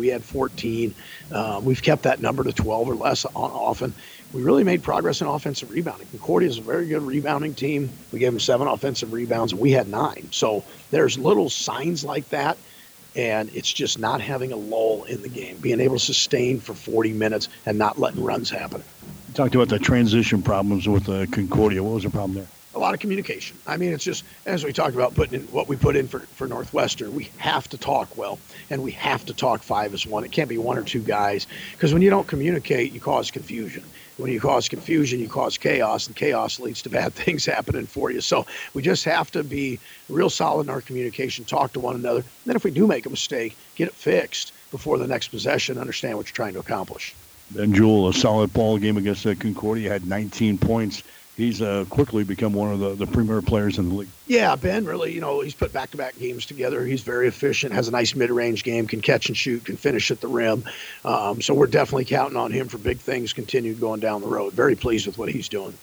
We had 14. Uh, we've kept that number to 12 or less on often. We really made progress in offensive rebounding. Concordia is a very good rebounding team. We gave them seven offensive rebounds, and we had nine. So there's little signs like that, and it's just not having a lull in the game, being able to sustain for 40 minutes and not letting runs happen. You talked about the transition problems with uh, Concordia. What was the problem there? A lot of communication. I mean, it's just as we talked about putting in what we put in for, for Northwestern, we have to talk well and we have to talk five as one. It can't be one or two guys because when you don't communicate, you cause confusion. When you cause confusion, you cause chaos, and chaos leads to bad things happening for you. So we just have to be real solid in our communication, talk to one another. And then if we do make a mistake, get it fixed before the next possession, understand what you're trying to accomplish. Ben Jewell, a solid ball game against Concordia, had 19 points he's uh, quickly become one of the, the premier players in the league. Yeah, Ben really, you know, he's put back to back games together. He's very efficient, has a nice mid range game, can catch and shoot, can finish at the rim. Um, so we're definitely counting on him for big things continued going down the road. Very pleased with what he's doing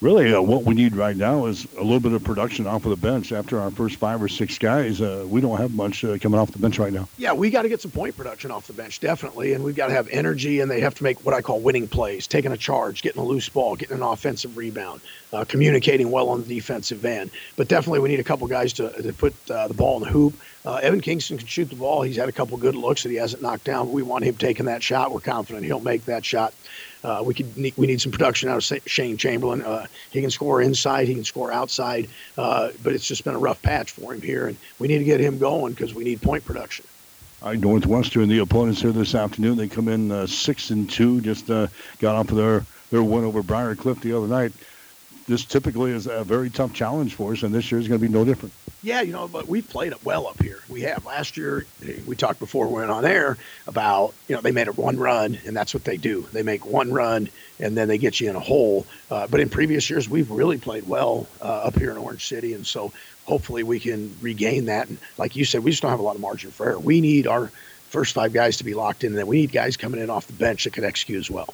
really uh, what we need right now is a little bit of production off of the bench. After our first five or six guys, uh, we don't have much uh, coming off the bench right now. Yeah, we got to get some point production off the bench, definitely. And we've got to have energy, and they have to make what I call winning plays, taking a charge, getting a loose ball, getting an offensive rebound, uh, communicating well on the defensive end. But definitely, we need a couple guys to, to put uh, the ball in the hoop. Uh, Evan Kingston can shoot the ball. He's had a couple good looks that he hasn't knocked down. We want him taking that shot. We're confident he'll make that shot. Uh, we could need, we need some production out of Shane Chamberlain. Uh, he can score inside, he can score outside, uh, but it's just been a rough patch for him here, and we need to get him going because we need point production. All right, Northwestern, the opponents here this afternoon. They come in uh, six and two. Just uh, got off of their their win over Briar Cliff the other night this typically is a very tough challenge for us, and this year is going to be no different. Yeah, you know, but we've played it well up here. We have. Last year, we talked before we went on air about, you know, they made it one run, and that's what they do. They make one run, and then they get you in a hole. Uh, but in previous years, we've really played well uh, up here in Orange City, and so hopefully we can regain that. And like you said, we just don't have a lot of margin for error. We need our first five guys to be locked in, and then we need guys coming in off the bench that can execute as well.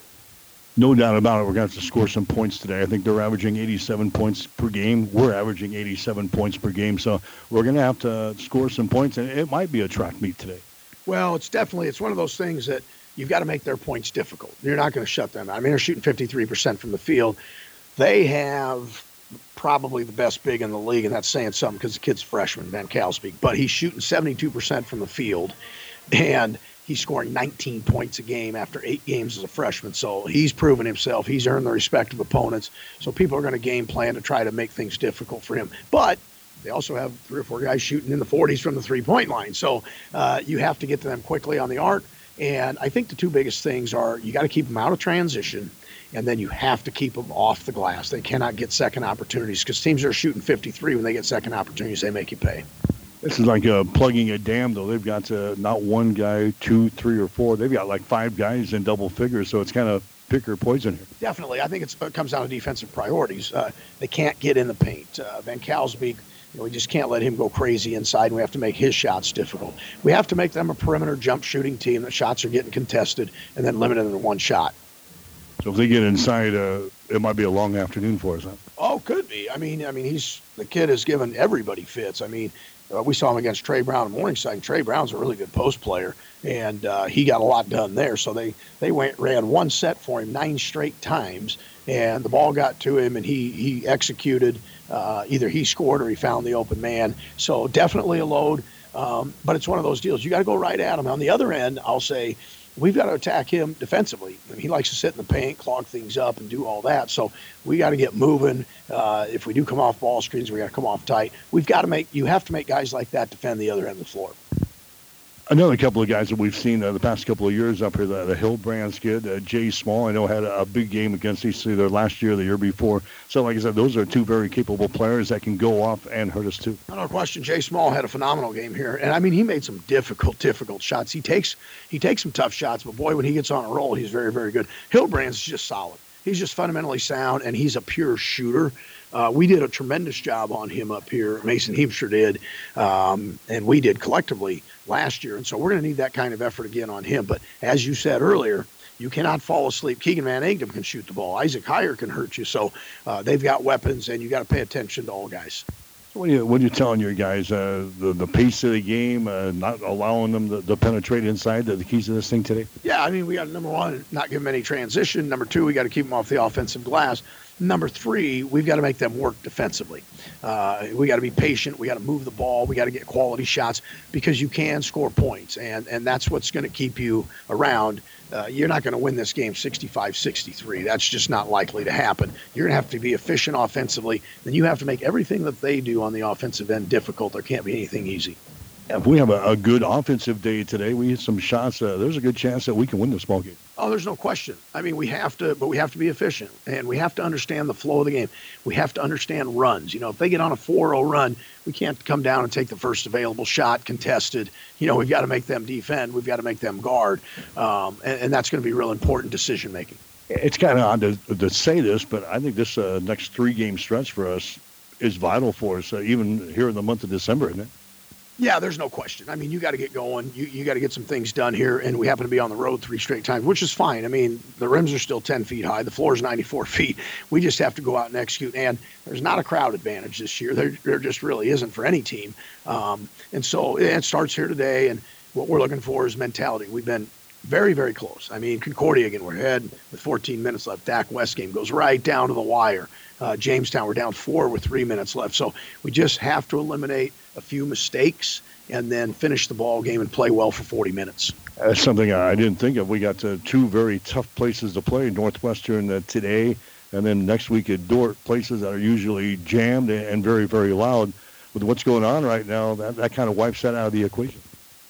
No doubt about it. We're going to have to score some points today. I think they're averaging 87 points per game. We're averaging 87 points per game. So we're going to have to score some points, and it might be a track meet today. Well, it's definitely it's one of those things that you've got to make their points difficult. You're not going to shut them out. I mean, they're shooting 53% from the field. They have probably the best big in the league, and that's saying something because the kid's freshman, Van Kalsbeek, but he's shooting 72% from the field, and – He's scoring 19 points a game after eight games as a freshman. So he's proven himself. He's earned the respect of opponents. So people are going to game plan to try to make things difficult for him. But they also have three or four guys shooting in the 40s from the three point line. So uh, you have to get to them quickly on the arc. And I think the two biggest things are you got to keep them out of transition, and then you have to keep them off the glass. They cannot get second opportunities because teams are shooting 53 when they get second opportunities, they make you pay. This is like uh, plugging a dam, though. They've got uh, not one guy, two, three, or four. They've got like five guys in double figures, so it's kind of pick or poison here. Definitely. I think it comes down to defensive priorities. Uh, they can't get in the paint. Uh, Van Kalsbeek, you know, we just can't let him go crazy inside, and we have to make his shots difficult. We have to make them a perimeter jump shooting team that shots are getting contested and then limited to one shot. So if they get inside, uh, it might be a long afternoon for us. Huh? Oh, could be. I mean, I mean, he's the kid has given everybody fits. I mean, uh, we saw him against Trey Brown in Morningside. Trey Brown's a really good post player, and uh, he got a lot done there. So they they went ran one set for him nine straight times, and the ball got to him, and he he executed. Uh, either he scored or he found the open man. So definitely a load, um, but it's one of those deals. You got to go right at him. On the other end, I'll say we've got to attack him defensively. I mean, he likes to sit in the paint, clog things up, and do all that. So we got to get moving. Uh, if we do come off ball screens, we got to come off tight. We've got to make. You have to make guys like that defend the other end of the floor another couple of guys that we've seen uh, the past couple of years up here, the, the Hillbrands kid, uh, Jay Small, I know had a, a big game against each either last year the year before. So, like I said, those are two very capable players that can go off and hurt us too. No question. Jay Small had a phenomenal game here, and I mean, he made some difficult, difficult shots. He takes he takes some tough shots, but boy, when he gets on a roll, he's very, very good. Hillbrands just solid. He's just fundamentally sound, and he's a pure shooter. Uh, we did a tremendous job on him up here. Mason Heemstra did, um, and we did collectively last year. And so we're going to need that kind of effort again on him. But as you said earlier, you cannot fall asleep. Keegan Van Agdam can shoot the ball. Isaac Heyer can hurt you. So uh, they've got weapons, and you got to pay attention to all guys. What are you, what are you telling your guys? Uh, the, the pace of the game, uh, not allowing them to, to penetrate inside, the, the keys to this thing today? Yeah, I mean, we got number one, not give them any transition. Number two, we got to keep them off the offensive glass. Number three, we've got to make them work defensively. Uh, we got to be patient. We got to move the ball. We got to get quality shots because you can score points, and and that's what's going to keep you around. Uh, you're not going to win this game 65-63. That's just not likely to happen. You're going to have to be efficient offensively. Then you have to make everything that they do on the offensive end difficult. There can't be anything easy if we have a, a, good offensive day today, we hit some shots. Uh, there's a good chance that we can win this ball game. Oh, there's no question. I mean, we have to, but we have to be efficient, and we have to understand the flow of the game. We have to understand runs. You know, if they get on a 4-0 run, we can't come down and take the first available shot contested. You know, we've got to make them defend. We've got to make them guard, um, and, and, that's going to be real important decision making. It's kind of odd to, to, say this, but I think this uh, next three-game stretch for us is vital for us, uh, even here in the month of December, isn't it? Yeah, there's no question. I mean, you got to get going. You you got to get some things done here, and we happen to be on the road three straight times, which is fine. I mean, the rims are still 10 feet high. The floor is 94 feet. We just have to go out and execute. And there's not a crowd advantage this year. There, there just really isn't for any team. Um, and so it starts here today. And what we're looking for is mentality. We've been very, very close. I mean, Concordia again, we're ahead with 14 minutes left. Dak West game goes right down to the wire. Uh, Jamestown, we're down four with three minutes left. So we just have to eliminate a few mistakes and then finish the ball game and play well for 40 minutes. That's something I didn't think of. We got two very tough places to play: Northwestern uh, today, and then next week at Dordt, places that are usually jammed and very, very loud. With what's going on right now, that, that kind of wipes that out of the equation.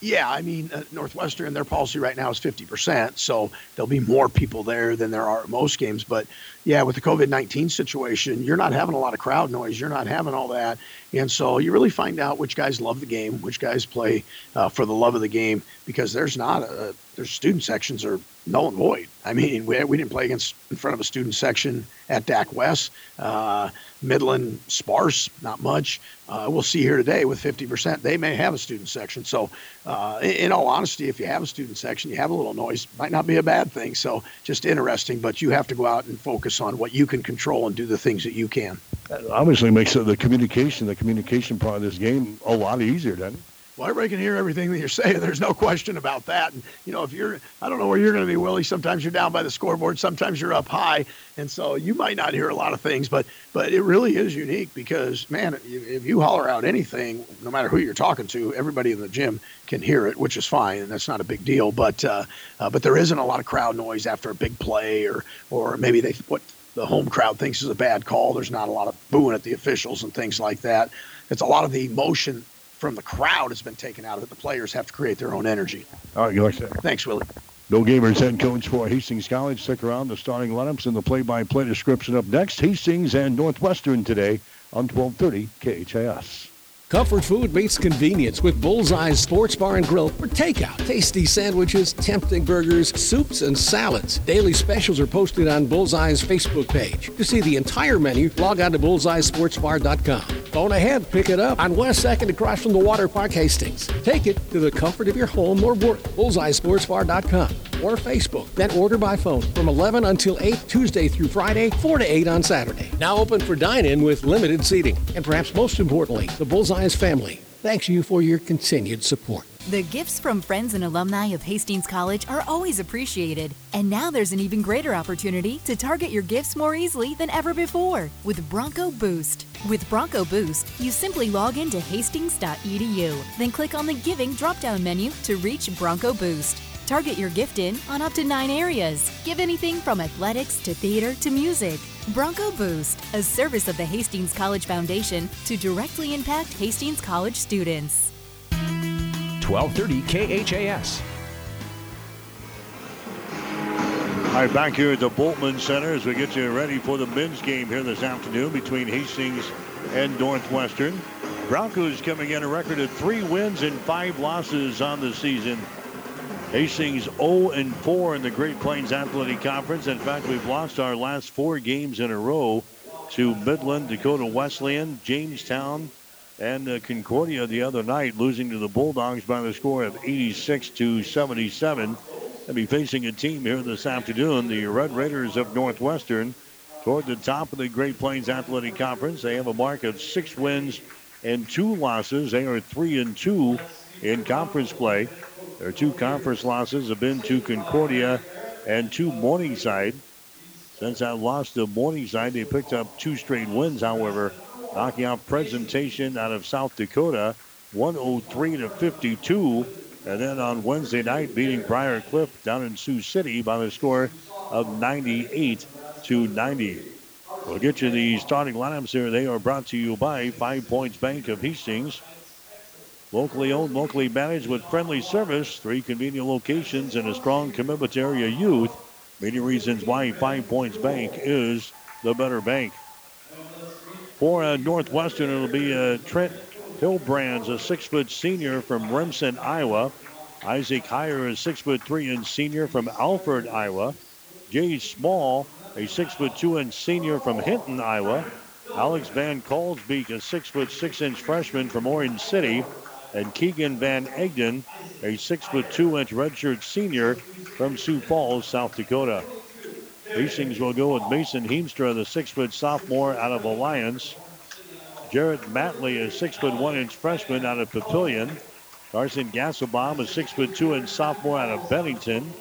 Yeah, I mean, uh, Northwestern, their policy right now is 50%, so there'll be more people there than there are at most games. But yeah, with the COVID 19 situation, you're not having a lot of crowd noise. You're not having all that. And so you really find out which guys love the game, which guys play uh, for the love of the game, because there's not a, there's student sections are null and void. I mean, we, we didn't play against in front of a student section at Dak West. Uh, Midland sparse, not much. Uh, we'll see here today with 50%. They may have a student section. So, uh, in, in, all honesty, if you have a student section, you have a little noise, might not be a bad thing. So, just interesting, but you have to go out and focus on what you can control and do the things that you can. That obviously makes the communication, the communication part of this game a lot easier, doesn't it? Well, everybody can hear everything that you're saying. There's no question about that. And, you know, if you're, I don't know where you're going to be, Willie. Sometimes you're down by the scoreboard. Sometimes you're up high. And so you might not hear a lot of things, but, but it really is unique because, man, if you holler out anything, no matter who you're talking to, everybody in the gym can hear it, which is fine. And that's not a big deal. But, uh, uh, but there isn't a lot of crowd noise after a big play or, or maybe they, what the home crowd thinks is a bad call. There's not a lot of booing at the officials and things like that. It's a lot of the emotion from the crowd has been taken out of it. The players have to create their own energy. All right, you like that? Thanks, Willie. Bill Gavers, head coach for Hastings College. Stick around. The starting lineups and the play-by-play description up next. Hastings and Northwestern today on 1230 KHAS. Comfort food meets convenience with Bullseye's Sports Bar and Grill for takeout. Tasty sandwiches, tempting burgers, soups, and salads. Daily specials are posted on Bullseye's Facebook page. To see the entire menu, log on to bullseyesportsbar.com. Phone ahead, pick it up on West 2nd across from the Water Park Hastings. Take it to the comfort of your home or work. Bullseyesportsbar.com or Facebook. Then order by phone from 11 until 8 Tuesday through Friday, 4 to 8 on Saturday. Now open for dine-in with limited seating. And perhaps most importantly, the Bullseye's family thanks you for your continued support. The gifts from friends and alumni of Hastings College are always appreciated. And now there's an even greater opportunity to target your gifts more easily than ever before with Bronco Boost. With Bronco Boost, you simply log into hastings.edu, then click on the Giving drop down menu to reach Bronco Boost. Target your gift in on up to nine areas. Give anything from athletics to theater to music. Bronco Boost, a service of the Hastings College Foundation to directly impact Hastings College students. 1230 KHAS. All right, back here at the Bultman Center as we get you ready for the men's game here this afternoon between Hastings and Northwestern. Broncos coming in a record of three wins and five losses on the season. Hastings 0 and 4 in the Great Plains Athletic Conference. In fact, we've lost our last four games in a row to Midland, Dakota Wesleyan, Jamestown, and uh, Concordia the other night, losing to the Bulldogs by the score of 86 to 77. They'll be facing a team here this afternoon, the Red Raiders of Northwestern, toward the top of the Great Plains Athletic Conference. They have a mark of six wins and two losses. They are three and two in conference play. Their two conference losses have been to Concordia and to Morningside. Since that loss to Morningside, they picked up two straight wins, however, knocking out Presentation out of South Dakota 103 to 52. And then on Wednesday night, beating Briar Cliff down in Sioux City by the score of 98 to 90. We'll get you the starting lineups here. They are brought to you by Five Points Bank of Hastings. Locally owned, locally managed with friendly service, three convenient locations, and a strong commitment to area youth. Many reasons why Five Points Bank is the better bank. For uh, Northwestern, it'll be uh, Trent Hillbrands, a six foot senior from Remsen, Iowa. Isaac Heyer, a six foot three and senior from Alford, Iowa. Jay Small, a six foot two and senior from Hinton, Iowa. Alex Van Kalsbeek, a six foot six inch freshman from Orange City and Keegan Van Egden, a six foot two inch redshirt senior from Sioux Falls, South Dakota. Hastings will go with Mason Heemstra, the six foot sophomore out of Alliance. Jarrett Matley, a six foot one inch freshman out of Papillion. Carson Gasselbaum, a six foot two inch sophomore out of Bennington.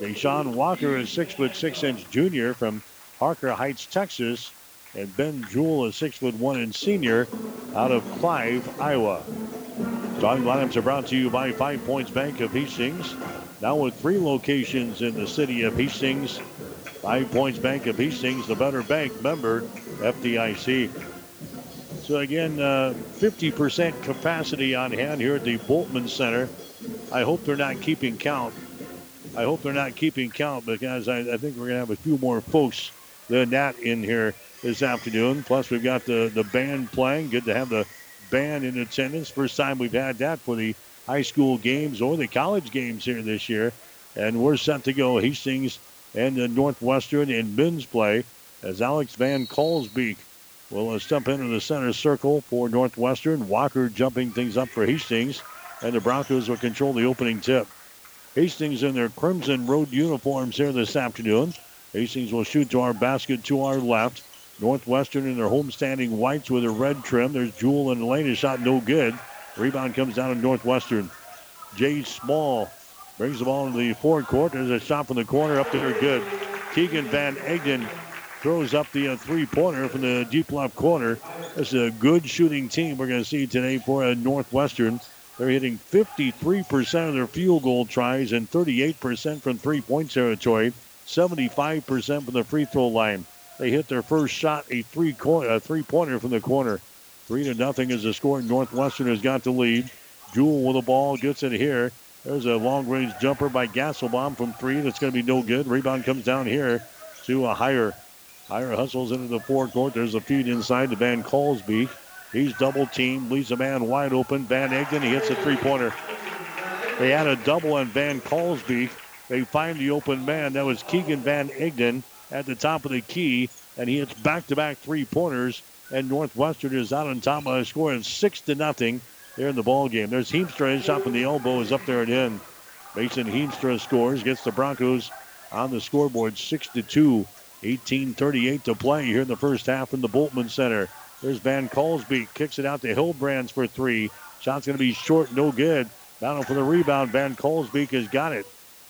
Deshaun Walker, a six foot six inch junior from Harker Heights, Texas. And Ben Jewell, a six foot one inch senior out of Clive, Iowa. Starting lineups are brought to you by Five Points Bank of Hastings. Now with three locations in the city of Hastings. Five Points Bank of Hastings, the better bank member, FDIC. So again, uh, 50% capacity on hand here at the Bultman Center. I hope they're not keeping count. I hope they're not keeping count because I, I think we're going to have a few more folks than that in here this afternoon. Plus, we've got the, the band playing. Good to have the band in attendance. First time we've had that for the high school games or the college games here this year. And we're set to go. Hastings and the Northwestern in men's play as Alex Van Kalsbeek will uh, step into the center circle for Northwestern. Walker jumping things up for Hastings. And the Broncos will control the opening tip. Hastings in their crimson road uniforms here this afternoon. Hastings will shoot to our basket to our left. Northwestern in their homestanding whites with a red trim. There's Jewell and Lane. shot no good. Rebound comes down to Northwestern. Jay Small brings the ball into the forward court. There's a shot from the corner up there, good. Keegan Van Egden throws up the uh, three-pointer from the deep left corner. This is a good shooting team we're going to see today for uh, Northwestern. They're hitting 53% of their field goal tries and 38% from three-point territory, 75% from the free throw line. They hit their first shot, a three a three pointer from the corner. Three to nothing is the score. Northwestern has got the lead. Jewell with the ball gets it here. There's a long range jumper by Gasselbaum from three. That's going to be no good. Rebound comes down here to a Heyer. Heyer hustles into the forecourt. There's a feed inside to Van Kalsbeek. He's double teamed, leaves a man wide open. Van Egden, he hits a three pointer. They had a double on Van Kalsbeek. They find the open man. That was Keegan Van Egden at the top of the key, and he hits back-to-back three-pointers. And Northwestern is out on top by a score of six to nothing there in the ball game. There's Heemstra, his shot from the elbow is up there and in. Mason Heemstra scores, gets the Broncos on the scoreboard, six to two. 18:38 to play here in the first half in the Bultman Center. There's Van Kalsbeek, kicks it out to Hillbrands for three. Shot's going to be short, no good. Battle for the rebound. Van Kalsbeek has got it.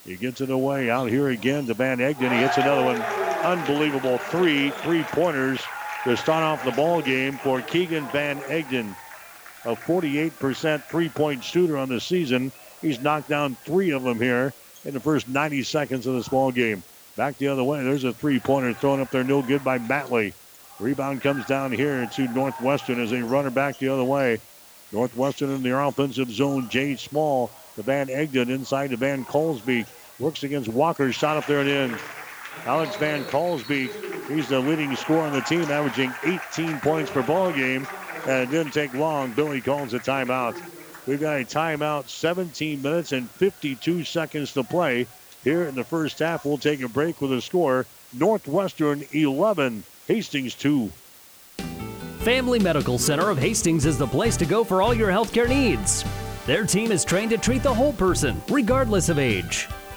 He gets it away out here again to Van Egden. He hits another one unbelievable three three pointers to start off the ball game for Keegan Van Egden, a 48% three point shooter on the season. He's knocked down three of them here in the first 90 seconds of this ball game. Back the other way. There's a three pointer thrown up there, no good by Matley. Rebound comes down here to Northwestern as they run it back the other way. Northwestern in their offensive zone. Jay Small to Van Egden inside to Van Kalsbeek. Works against Walker. Shot up there and in. Alex Van Kalsbeek, he's the leading scorer on the team, averaging 18 points per ball game. And it didn't take long. Billy calls a timeout. We've got a timeout, 17 minutes and 52 seconds to play. Here in the first half, we'll take a break with a score Northwestern 11, Hastings 2. Family Medical Center of Hastings is the place to go for all your healthcare needs. Their team is trained to treat the whole person, regardless of age.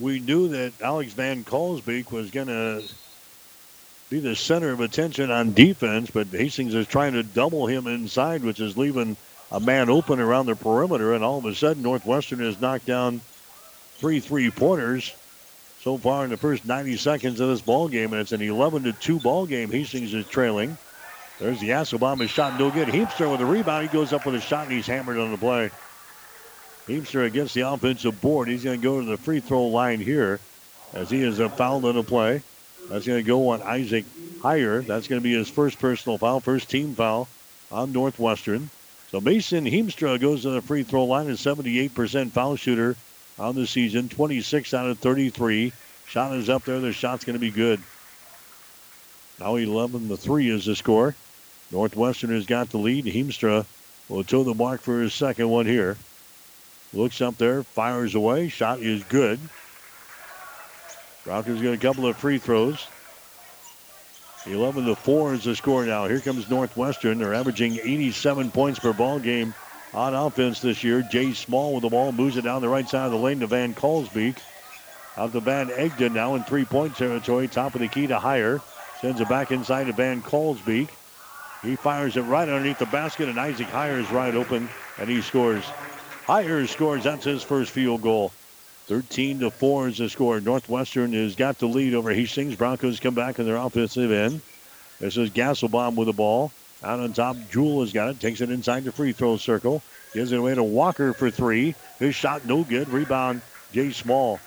we knew that Alex Van Kalsbeek was going to be the center of attention on defense, but Hastings is trying to double him inside, which is leaving a man open around the perimeter, and all of a sudden Northwestern has knocked down three three-pointers so far in the first 90 seconds of this ball game, and it's an 11 to 2 ball game. Hastings is trailing. There's the Gasselbaum shot, and no good. Heemstra with a rebound. He goes up with a shot, and he's hammered on the play. Heemstra against the offensive board. He's going to go to the free throw line here as he is a fouled on the play. That's going to go on Isaac Heyer. That's going to be his first personal foul, first team foul on Northwestern. So Mason Heemstra goes to the free throw line, a 78% foul shooter on the season, 26 out of 33. Shot is up there. The shot's going to be good. Now 11 to 3 is the score. Northwestern has got the lead. Heemstra will toe the mark for his second one here. Looks up there, fires away. Shot is good. Broncos get a couple of free throws. 11 to 4 is the score now. Here comes Northwestern. They're averaging 87 points per ball game on offense this year. Jay Small with the ball moves it down the right side of the lane to Van Kalsbeek. Out to Van Egden now in three point territory. Top of the key to Heyer. Sends it back inside to Van Kalsbeek. He fires it right underneath the basket, and Isaac Heyer is right open, and he scores. Heyer scores. That's his first field goal. 13 to 4 is the score. Northwestern has got the lead over Hastings. Broncos come back in their offensive end. This is Gasselbaum with the ball. Out on top, Jewell has got it. Takes it inside the free throw circle. Gives it away to Walker for three. His shot no good. Rebound, Jay Small.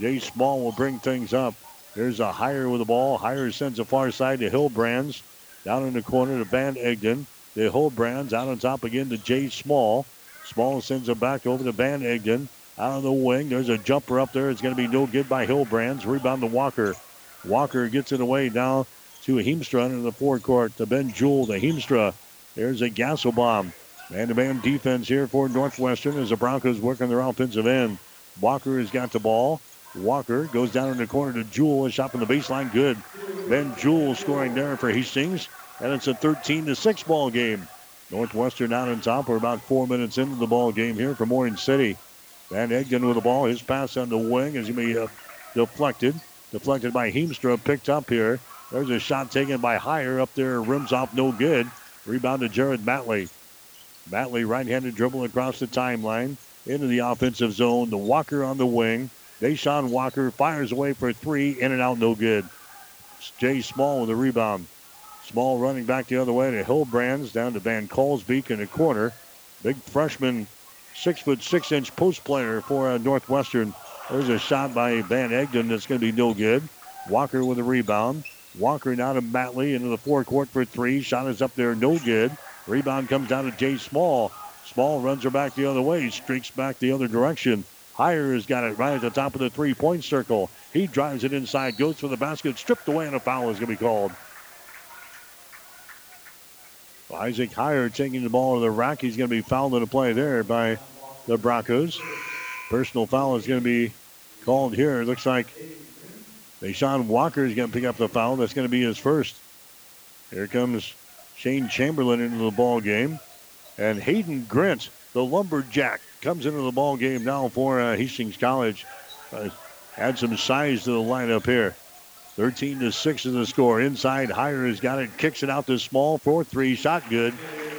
Jay Small will bring things up. There's a Heyer with the ball. Heyer sends a far side to Hillbrands. Down in the corner to Van Egden. The Hillbrands out on top again to Jay Small. Small sends it back over to Van Egden. Out of the wing, there's a jumper up there. It's going to be no good by Hillbrands. Rebound to Walker. Walker gets it away now to Heemstra in the forecourt to Ben Jewell to Heemstra. There's a Gasselbaum. Man-to-man defense here for Northwestern as the Broncos work on their offensive end. Walker has got the ball. Walker goes down in the corner to Jewell. A shot from the baseline, good. Ben Jewell scoring there for Hastings, and it's a 13 to 6 ball game. Northwestern out on top. We're about four minutes into the ball game here from Orange City. Van Egden with the ball. His pass on the wing is going to be uh, deflected. Deflected by Heemstra. Picked up here. There's a shot taken by Heyer up there. Rims off, no good. Rebound to Jared Matley. Matley right-handed dribble across the timeline into the offensive zone. The Walker on the wing. Deshaun Walker fires away for three. In and out, no good. Jay Small with the rebound. Small running back the other way to Hillbrands down to Van Kalsbeek in the corner. Big freshman six foot six inch post player for uh, Northwestern. There's a shot by Van Egden that's going to be no good. Walker with a rebound. Walker now to Matley into the forecourt for three. Shot is up there, no good. Rebound comes down to Jay Small. Small runs her back the other way, streaks back the other direction. Heyer has got it right at the top of the three point circle. He drives it inside, goes for the basket, stripped away, and a foul is going to be called. Isaac Heyer taking the ball to the rack. He's going to be fouled in a play there by the Broncos. Personal foul is going to be called here. It looks like Deshaun Walker is going to pick up the foul. That's going to be his first. Here comes Shane Chamberlain into the ball game. And Hayden Grint, the lumberjack, comes into the ball game now for uh, Hastings College. Uh, add some size to the lineup here. 13 to 6 is the score. Inside, Heyer has got it, kicks it out to Small. 4 3, shot good.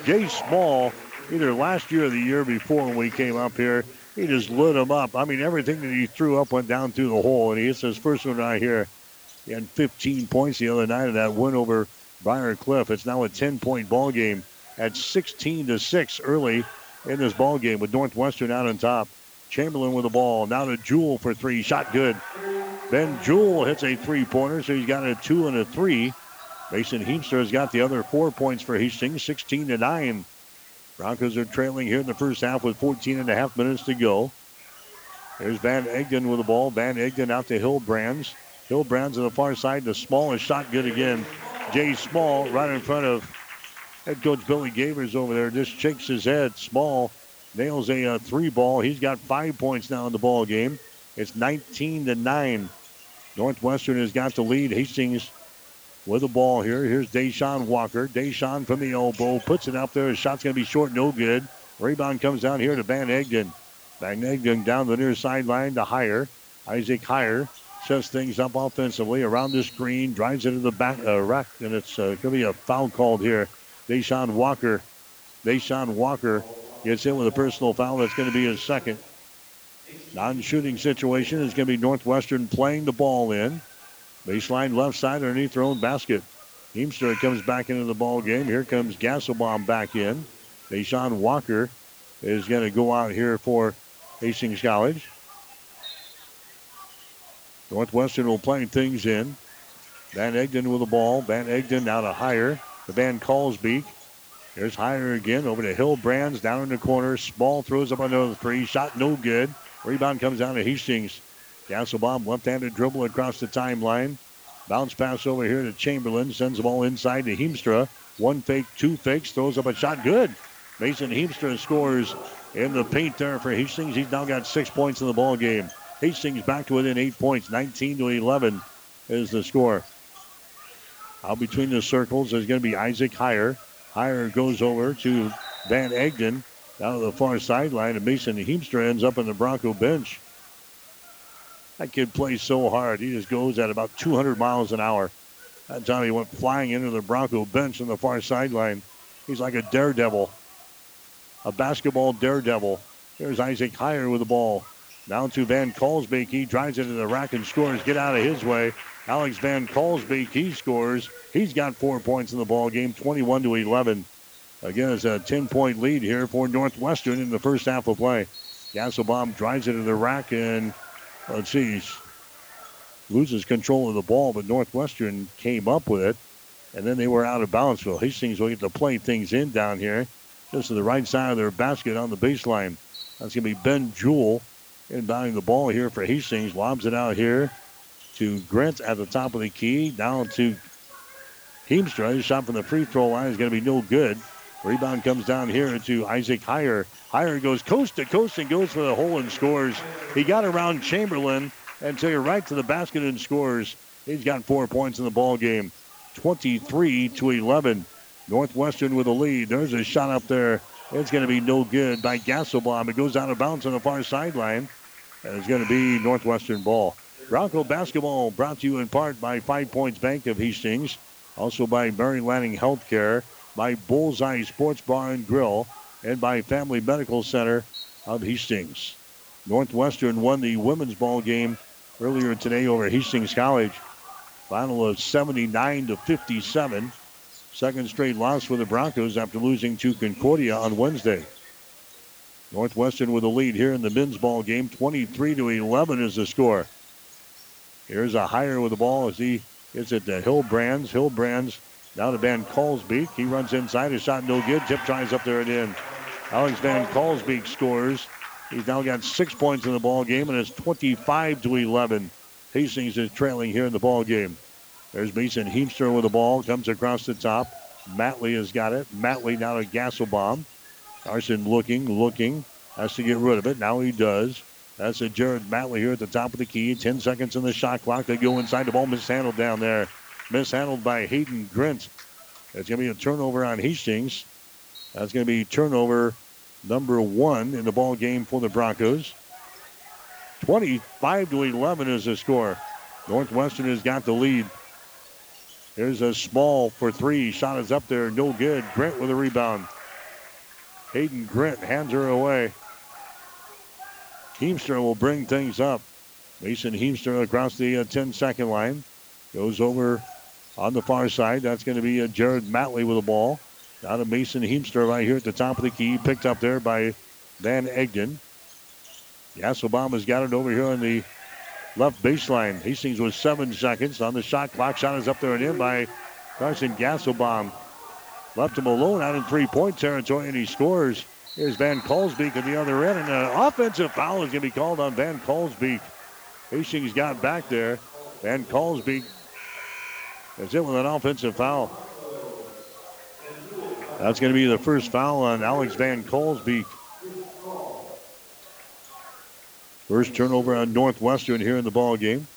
Jay Small, either last year or the year before when we came up here, he just lit him up. I mean, everything that he threw up went down through the hole, and he hits his first one right here. He had 15 points the other night in that win over Briar Cliff. It's now a 10 point ball game at 16 to 6 early in this ball game with Northwestern out on top. Chamberlain with the ball. Now to Jewell for three. Shot good. Ben Jewell hits a three pointer, so he's got a two and a three. Mason Heemstra has got the other four points for Hastings, 16 to 9. Broncos are trailing here in the first half with 14 and a half minutes to go. There's Van Egden with the ball. Van Egden out to Hillbrands. Hillbrands on the far side. The smallest shot good again. Jay Small right in front of Head coach Billy Gavers over there just shakes his head. Small nails a uh, three ball. He's got five points now in the ball game. It's 19 to 9. Northwestern has got the lead. Hastings with the ball here. Here's Deshaun Walker. Deshaun from the elbow puts it up there. His shot's going to be short, no good. Rebound comes down here to Van Egden. Van Egden down the near sideline to Heyer. Isaac Heyer sets things up offensively around the screen, drives it into the back uh, rack, and it's uh, going to be a foul called here. Deshaun Walker. Deshaun Walker gets in with a personal foul. That's going to be his second. Non-shooting situation is going to be Northwestern playing the ball in. Baseline left side underneath their own basket. Heemstra comes back into the ball game. Here comes Gasselbaum back in. Deshaun Walker is going to go out here for Hastings College. Northwestern will play things in. Van Egden with the ball. Van Egden out to Heyer. The Van Kalsbeek. Here's Heyer again over to Hillbrands down in the corner. Small throws up another three. Shot no good. Rebound comes down to Hastings. Gasselbaum left-handed dribble across the timeline. Bounce pass over here to Chamberlain. Sends the ball inside to Heemstra. One fake, two fakes. Throws up a shot. Good. Mason Heemstra scores in the paint there for Hastings. He's now got six points in the ball game. Hastings back to within eight points. 19 to 11 is the score. Out between the circles is going to be Isaac Heyer. Heyer goes over to Van Egden down to the far sideline, and Mason Heemstra ends up on the Bronco bench. That kid plays so hard. He just goes at about 200 miles an hour. That time he went flying into the Bronco bench on the far sideline. He's like a daredevil, a basketball daredevil. There's Isaac Heyer with the ball. Down to Van Kalsbeek. He drives into the rack and scores. Get out of his way. Alex Van Kalsbeek, he scores. He's got four points in the ball game, 21 to 11. Again, it's a 10-point lead here for Northwestern in the first half of play. Gasselbaum drives it to the rack and let's see, loses control of the ball, but Northwestern came up with it, and then they were out of bounds. So Hastings will get to play things in down here, just to the right side of their basket on the baseline. That's going to be Ben Jewell inbounding the ball here for Hastings. Lobs it out here to Grant at the top of the key. Down to Heemstra. His shot from the free throw line is going to be no good. Rebound comes down here to Isaac Heyer. Heyer goes coast to coast and goes for the hole and scores. He got around Chamberlain and took it right to the basket and scores. He's got four points in the ball game. 23 to 11. Northwestern with a lead. There's a shot up there. It's going to be no good by Gasselbaum. It goes out of bounds on the far sideline. And it's going to be Northwestern ball. Bronco basketball brought to you in part by Five Points Bank of Hastings. Also by Mary Lanning Healthcare by Bullseye Sports Bar and Grill, and by Family Medical Center of Hastings. Northwestern won the women's ball game earlier today over Hastings College. Final of 79 to 57. Second straight loss for the Broncos after losing to Concordia on Wednesday. Northwestern with a lead here in the men's ball game. 23 to 11 is the score. Here's a Heyer with the ball as he gets it to Hillbrands. Hillbrands now to Van Kalsbeek. He runs inside. His shot no good. Tip tries up there and in. Alex Van Kalsbeek scores. He's now got six points in the ball game, and it's 25 to 11. Hastings is trailing here in the ball game. There's Mason Heemstra with the ball. Comes across the top. Matley has got it. Matley now to Gasselbaum. Carson looking, looking. Has to get rid of it. Now he does. That's a Jared Matley here at the top of the key. 10 seconds in the shot clock. They go inside. The ball mishandled down there mishandled by Hayden Grint. It's going to be a turnover on Hastings. That's going to be turnover number one in the ball game for the Broncos. 25 to 11 is the score. Northwestern has got the lead. Here's a small for three. Shot is up there, no good. Grant with a rebound. Hayden Grant hands her away. Heemstra will bring things up. Mason Heemstra across the uh, 10 second line. Goes over on the far side. That's going to be uh, Jared Matley with the ball. Down to Mason Heemstra right here at the top of the key. Picked up there by Van Egden. Gasselbaum has got it over here on the left baseline. Hastings was seven seconds on the shot clock. Shot is up there and in by Carson Gasselbaum. Left him alone out in three-point territory, and he scores. Here's Van Kalsbeek at the other end, and an offensive foul is going to be called on Van Kalsbeek. Hastings got back there. Van Kalsbeek is it with an offensive foul. That's going to be the first foul on Alex Van Kalsbeek. First turnover on Northwestern here in the ball game.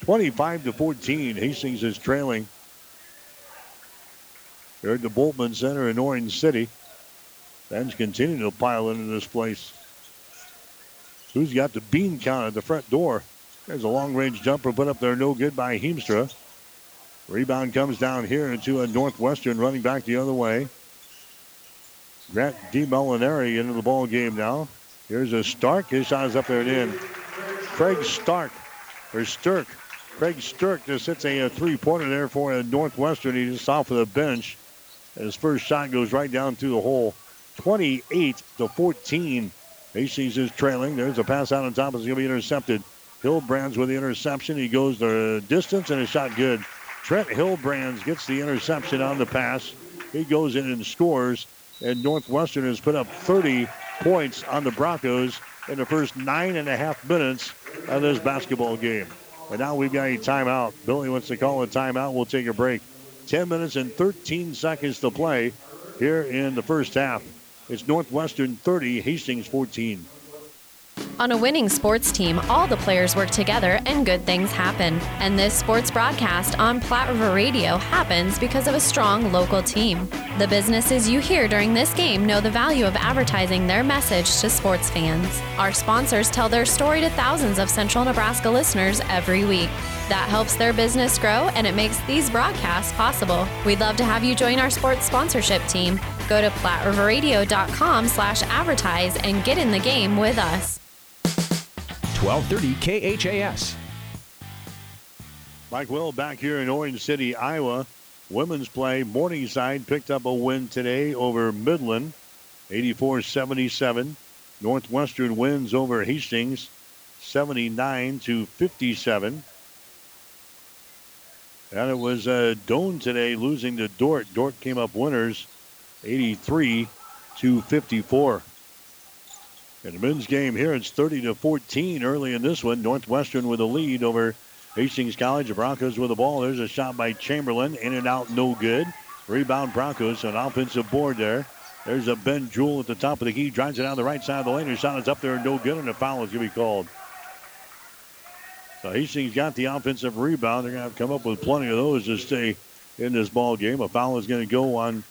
25 to 14. Hastings is trailing. Here at the Bultman Center in Orange City. Fans continue to pile into this place. Who's got the bean count at the front door? There's a long range jumper put up there, no good by Heemstra. Rebound comes down here into a Northwestern running back the other way. Grant DeMolinari into the ball game now. Here's a Stark. His shot is up there and in. Craig Stark, or Stirk. Craig Stirk just hits a, a three-pointer there for a Northwestern. He just off of the bench. His first shot goes right down through the hole. 28 to 14. Hastings is trailing. There's a pass out on top. It's going to be intercepted. Hillbrands with the interception. He goes the distance and a shot good. Trent Hillbrands gets the interception on the pass. He goes in and scores. And Northwestern has put up 30 points on the Broncos in the first nine and a half minutes of this basketball game. And now we've got a timeout. Billy wants to call a timeout. We'll take a break. 10 minutes and 13 seconds to play here in the first half. It's Northwestern 30, Hastings 14. On a winning sports team, all the players work together and good things happen. And this sports broadcast on Platte River Radio happens because of a strong local team. The businesses you hear during this game know the value of advertising their message to sports fans. Our sponsors tell their story to thousands of Central Nebraska listeners every week. That helps their business grow and it makes these broadcasts possible. We'd love to have you join our sports sponsorship team. Go to PlatteRiverRadio.com slash advertise and get in the game with us. 1230 KHAS. Mike Will back here in Orange City, Iowa. Women's play. Morningside picked up a win today over Midland, 84 77. Northwestern wins over Hastings, 79 to 57. And it was uh, Doane today losing to Dordt. Dordt came up winners, 83 to 54. In the men's game here, it's 30 to 14 early in this one. Northwestern with a lead over Hastings College. The Broncos with the ball. There's a shot by Chamberlain. In and out, no good. Rebound Broncos. An offensive board there. There's a Ben Jewell at the top of the key. Drives it down the right side of the lane. His shot is up there, no good, and a foul is going to be called. So Hastings got the offensive rebound. They're going to have to come up with plenty of those to stay in this ball game. A foul is going to go on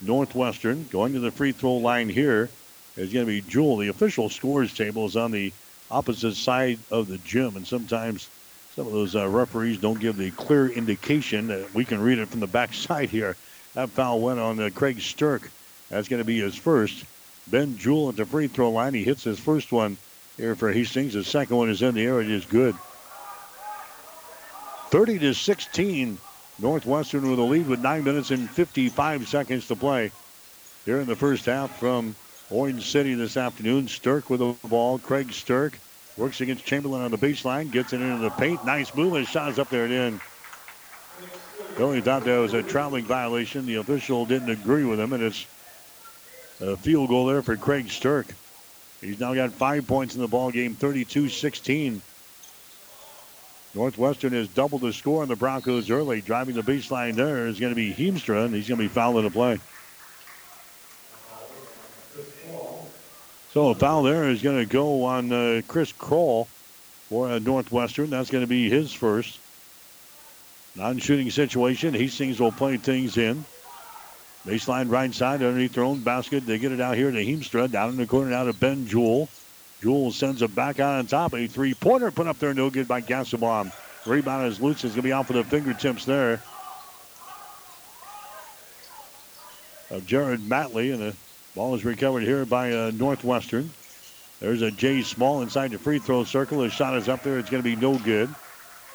Northwestern. Going to the free throw line here is going to be Jewell. The official scores table is on the opposite side of the gym, and sometimes some of those uh, referees don't give the clear indication that we can read it from the back side here. That foul went on uh, Craig Stirk. That's going to be his first. Ben Jewell at the free throw line. He hits his first one here for Hastings. The second one is in the air. It is good. 30 to 16. Northwestern with a lead with 9 minutes and 55 seconds to play. Here in the first half from Orange City this afternoon. Stirk with the ball. Craig Stirk works against Chamberlain on the baseline, gets it into the paint. Nice move, and shot is up there and in. Billy thought that was a traveling violation. The official didn't agree with him, and it's a field goal there for Craig Stirk. He's now got five points in the ball game, 32-16. Northwestern has doubled the score on the Broncos early. Driving the baseline there is going to be Heemstra, and he's going to be fouled in the play. So a foul there is going to go on uh, Chris Kroll for uh, Northwestern. That's going to be his first. Non-shooting situation. Hastings will play things in. Baseline right side underneath their own basket. They get it out here to Heemstra. Down in the corner now to Ben Jewell. Jewell sends it back out on top. A three-pointer put up there, no good by Gasselbaum. Rebound is loose. It's going to be off for the fingertips there. Of Jared Matley, and the Ball is recovered here by uh, Northwestern. There's a Jay Small inside the free throw circle. His shot is up there. It's going to be no good.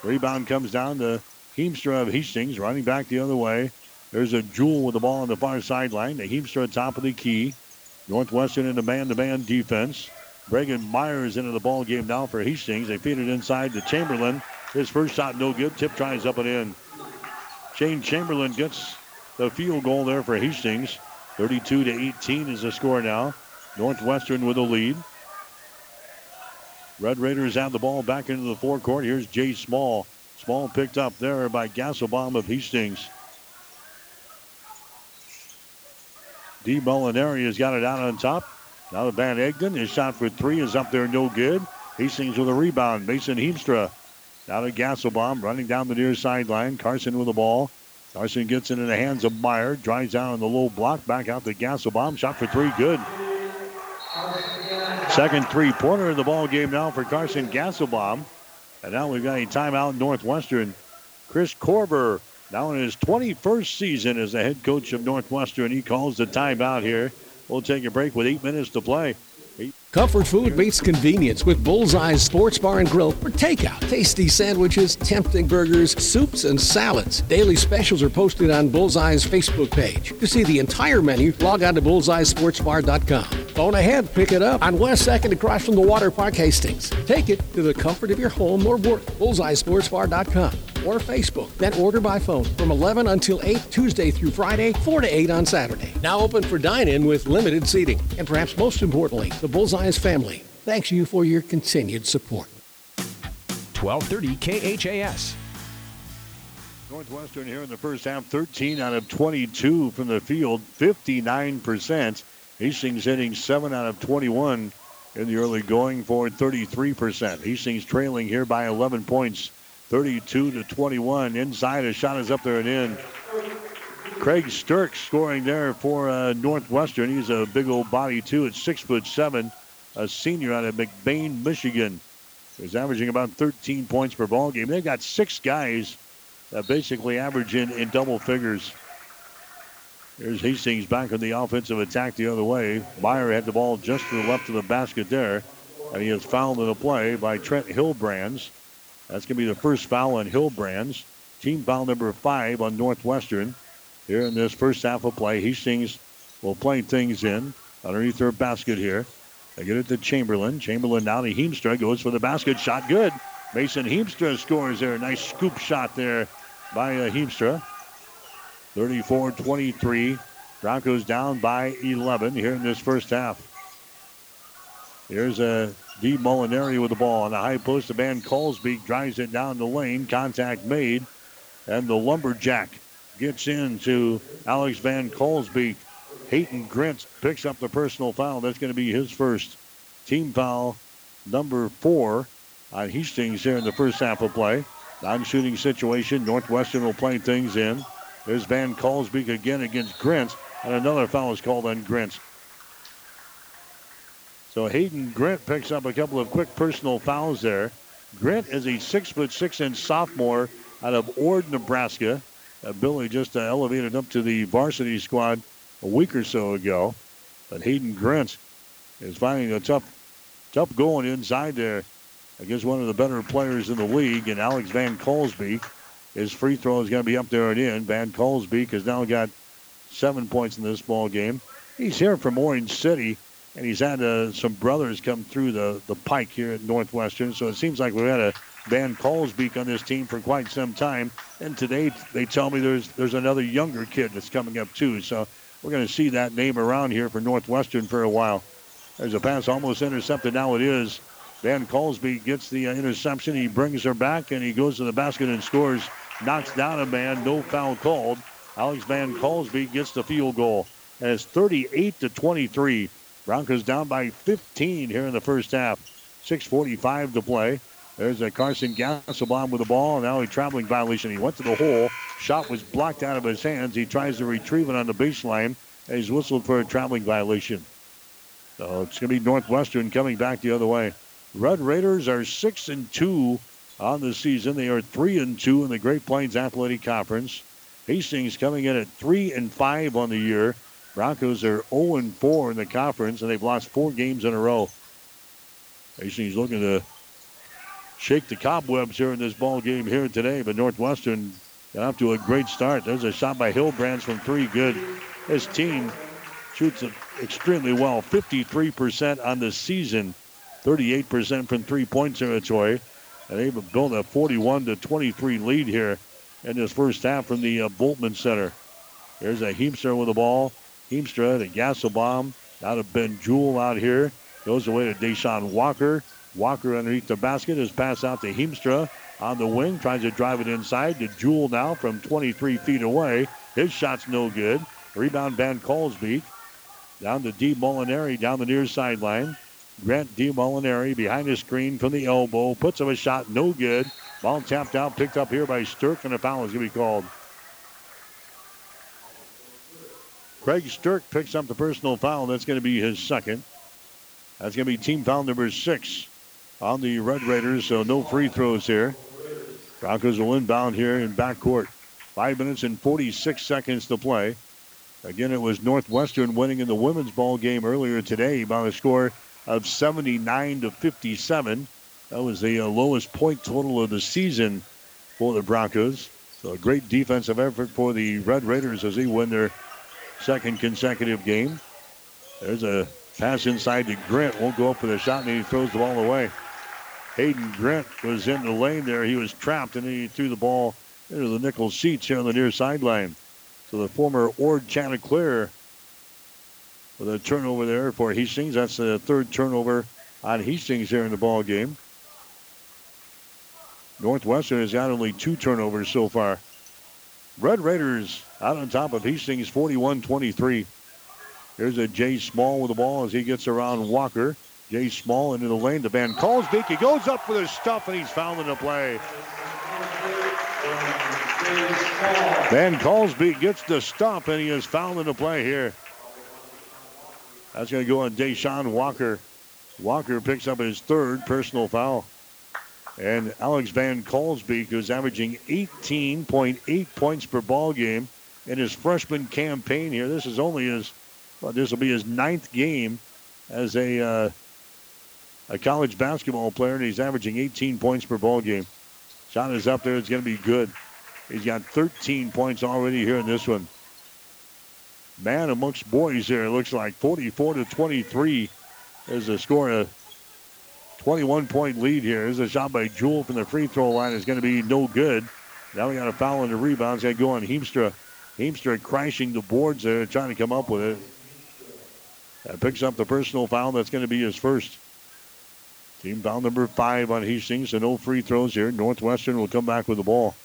Rebound comes down to Heemstra of Hastings, running back the other way. There's a Jewell with the ball on the far sideline. The Heemstra top of the key. Northwestern in the man-to-man defense. Bregan Myers into the ball game now for Hastings. They feed it inside to Chamberlain. His first shot no good. Tip tries up and in. Shane Chamberlain gets the field goal there for Hastings. 32 to 18 is the score now. Northwestern with a lead. Red Raiders have the ball back into the forecourt. Here's Jay Small. Small picked up there by Gasselbaum of Hastings. D. Molinari has got it out on top. Now the Van Egden. His shot for three is up there, no good. Hastings with a rebound. Mason Heemstra. Now to Gasselbaum running down the near sideline. Carson with the ball. Carson gets it in the hands of Meyer. Drives down on the low block. Back out to Gasselbaum. Shot for three. Good. Second three-pointer in the ball game now for Carson Gasselbaum. And now we've got a timeout Northwestern. Kris Korver now in his 21st season as the head coach of Northwestern. He calls the timeout here. We'll take a break with eight minutes to play. Comfort food meets convenience with Bullseye's Sports Bar and Grill for takeout. Tasty sandwiches, tempting burgers, soups, and salads. Daily specials are posted on Bullseye's Facebook page. To see the entire menu, log on to bullseyesportsbar.com. Phone ahead, pick it up on West 2nd across from the Water Park Hastings. Take it to the comfort of your home or work. Bullseyesportsbar.com or Facebook. Then order by phone from 11 until 8 Tuesday through Friday, 4 to 8 on Saturday. Now open for dine-in with limited seating. And perhaps most importantly, the Bullseye's family thanks you for your continued support. 1230 KHAS. Northwestern here in the first half, 13 out of 22 from the field, 59%. Hastings hitting 7 out of 21 in the early going for 33%. Hastings trailing here by 11 points, 32 to 21. Inside, a shot is up there and in. Craig Sturck scoring there for uh, Northwestern. He's a big old body too, at six foot seven, a senior out of McBain, Michigan. He's averaging about 13 points per ball game. They've got six guys that basically average in, in double figures. There's Hastings back on the offensive attack the other way. Meyer had the ball just to the left of the basket there, and he is fouled in the play by Trent Hillbrands. That's going to be the first foul on Hillbrands. Team foul number five on Northwestern. Here in this first half of play, Hastings will play things in underneath their basket here. They get it to Chamberlain. Chamberlain now to Heemstra goes for the basket. Shot good. Mason Heemstra scores there. Nice scoop shot there by uh, Heemstra. 34 23. Broncos down by 11 here in this first half. Here's a D. Molinari with the ball on the high post. The Van Kalsbeek drives it down the lane. Contact made. And the Lumberjack gets into Alex Van Kalsbeek. Hayden Grint picks up the personal foul. That's going to be his first team foul, number four on Hastings here in the first half of play. Non-shooting situation. Northwestern will play things in. There's Van Kalsbeek again against Grint, and another foul is called on Grint. So Hayden Grint picks up a couple of quick personal fouls there. Grint is a six foot six inch sophomore out of Ord, Nebraska. Uh, Billy just uh, elevated up to the varsity squad a week or so ago. But Hayden Grint is finding a tough, tough going inside there against one of the better players in the league, and Alex Van Kalsbeek. His free throw is going to be up there and in. Van Kalsbeek has now got seven points in this ball game. He's here from Orange City and he's had uh, some brothers come through the, the pike here at Northwestern. So it seems like we've had a Van Kalsbeek on this team for quite some time. And today they tell me there's there's another younger kid that's coming up too. So we're going to see that name around here for Northwestern for a while. There's a pass almost intercepted. Now it is. Van Kalsbeek gets the uh, interception. He brings her back and he goes to the basket and scores. Knocks down a man. No foul called. Alex Van Kalsbeek gets the field goal. And it's 38 to 23. Broncos down by 15 here in the first half. 6.45 to play. There's a Carson Gasselbaum with the ball. Now a traveling violation. He went to the hole. Shot was blocked out of his hands. He tries to retrieve it on the baseline. He's whistled for a traveling violation. So it's going to be Northwestern coming back the other way. Red Raiders are 6 and 2 on the season. They are 3 and 2 in the Great Plains Athletic Conference. Hastings coming in at 3 and 5 on the year. Broncos are 0 4 in the conference, and they've lost four games in a row. Hastings looking to shake the cobwebs here in this ball game here today, but Northwestern got off to a great start. There's a shot by Hillbrands from three. Good. His team shoots extremely well. 53% on the season, 38% from three-point territory, and they've built a 41 to 23 lead here in this first half from the uh, Bultman Center. There's a Heemstra with the ball. Heemstra to Gasselbaum. Out of Ben Jewell out here. Goes away to Deshaun Walker. Walker underneath the basket is passed out to Heemstra on the wing. Tries to drive it inside to Jewell now from 23 feet away. His shot's no good. Rebound Van Kalsbeek. Down to D. Molinari down the near sideline. Grant D. Molinari behind the screen from the elbow. Puts up a shot, no good. Ball tapped out, picked up here by Stirk, and a foul is going to be called. Craig Stirk picks up the personal foul. That's going to be his second. That's going to be team foul number six on the Red Raiders, so no free throws here. Broncos will inbound here in backcourt. Five minutes and 46 seconds to play. Again, it was Northwestern winning in the women's ball game earlier today by a score of 79 to 57. That was the uh, lowest point total of the season for the Broncos. So a great defensive effort for the Red Raiders as they win their second consecutive game. There's a pass inside to Grant. Won't go up for the shot, and he throws the ball away. Hayden Grant was in the lane there. He was trapped, and he threw the ball into the nickel seats here on the near sideline. So the former Ord Chanticleer with a turnover there for Hastings. That's the third turnover on Hastings here in the ball game. Northwestern has got only two turnovers so far. Red Raiders out on top of Hastings 41 23. Here's a Jay Small with the ball as he gets around Walker. Jay Small into the lane. The Van Kalsbeek. He goes up for the stuff and he's fouled in the play. Van Kalsbeek gets the stop and he is fouled in the play here. That's going to go on Deshaun Walker. Walker picks up his third personal foul. And Alex Van Kalsbeek, who's averaging 18.8 points per ball game in his freshman campaign here. This is only his, well, this will be his ninth game as a uh, a college basketball player, and he's averaging 18 points per ball game. Shot is up there. It's going to be good. He's got 13 points already here in this one. Man amongst boys here, it looks like 44 to 23 is the score. A 21 point lead here. There's a shot by Jewell from the free throw line. is going to be no good. Now we got a foul on the rebound. It's going to go on Heemstra. Heemstra crashing the boards there, trying to come up with it. That picks up the personal foul. That's going to be his first. Team foul number five on Hastings, so no free throws here. Northwestern will come back with the ball.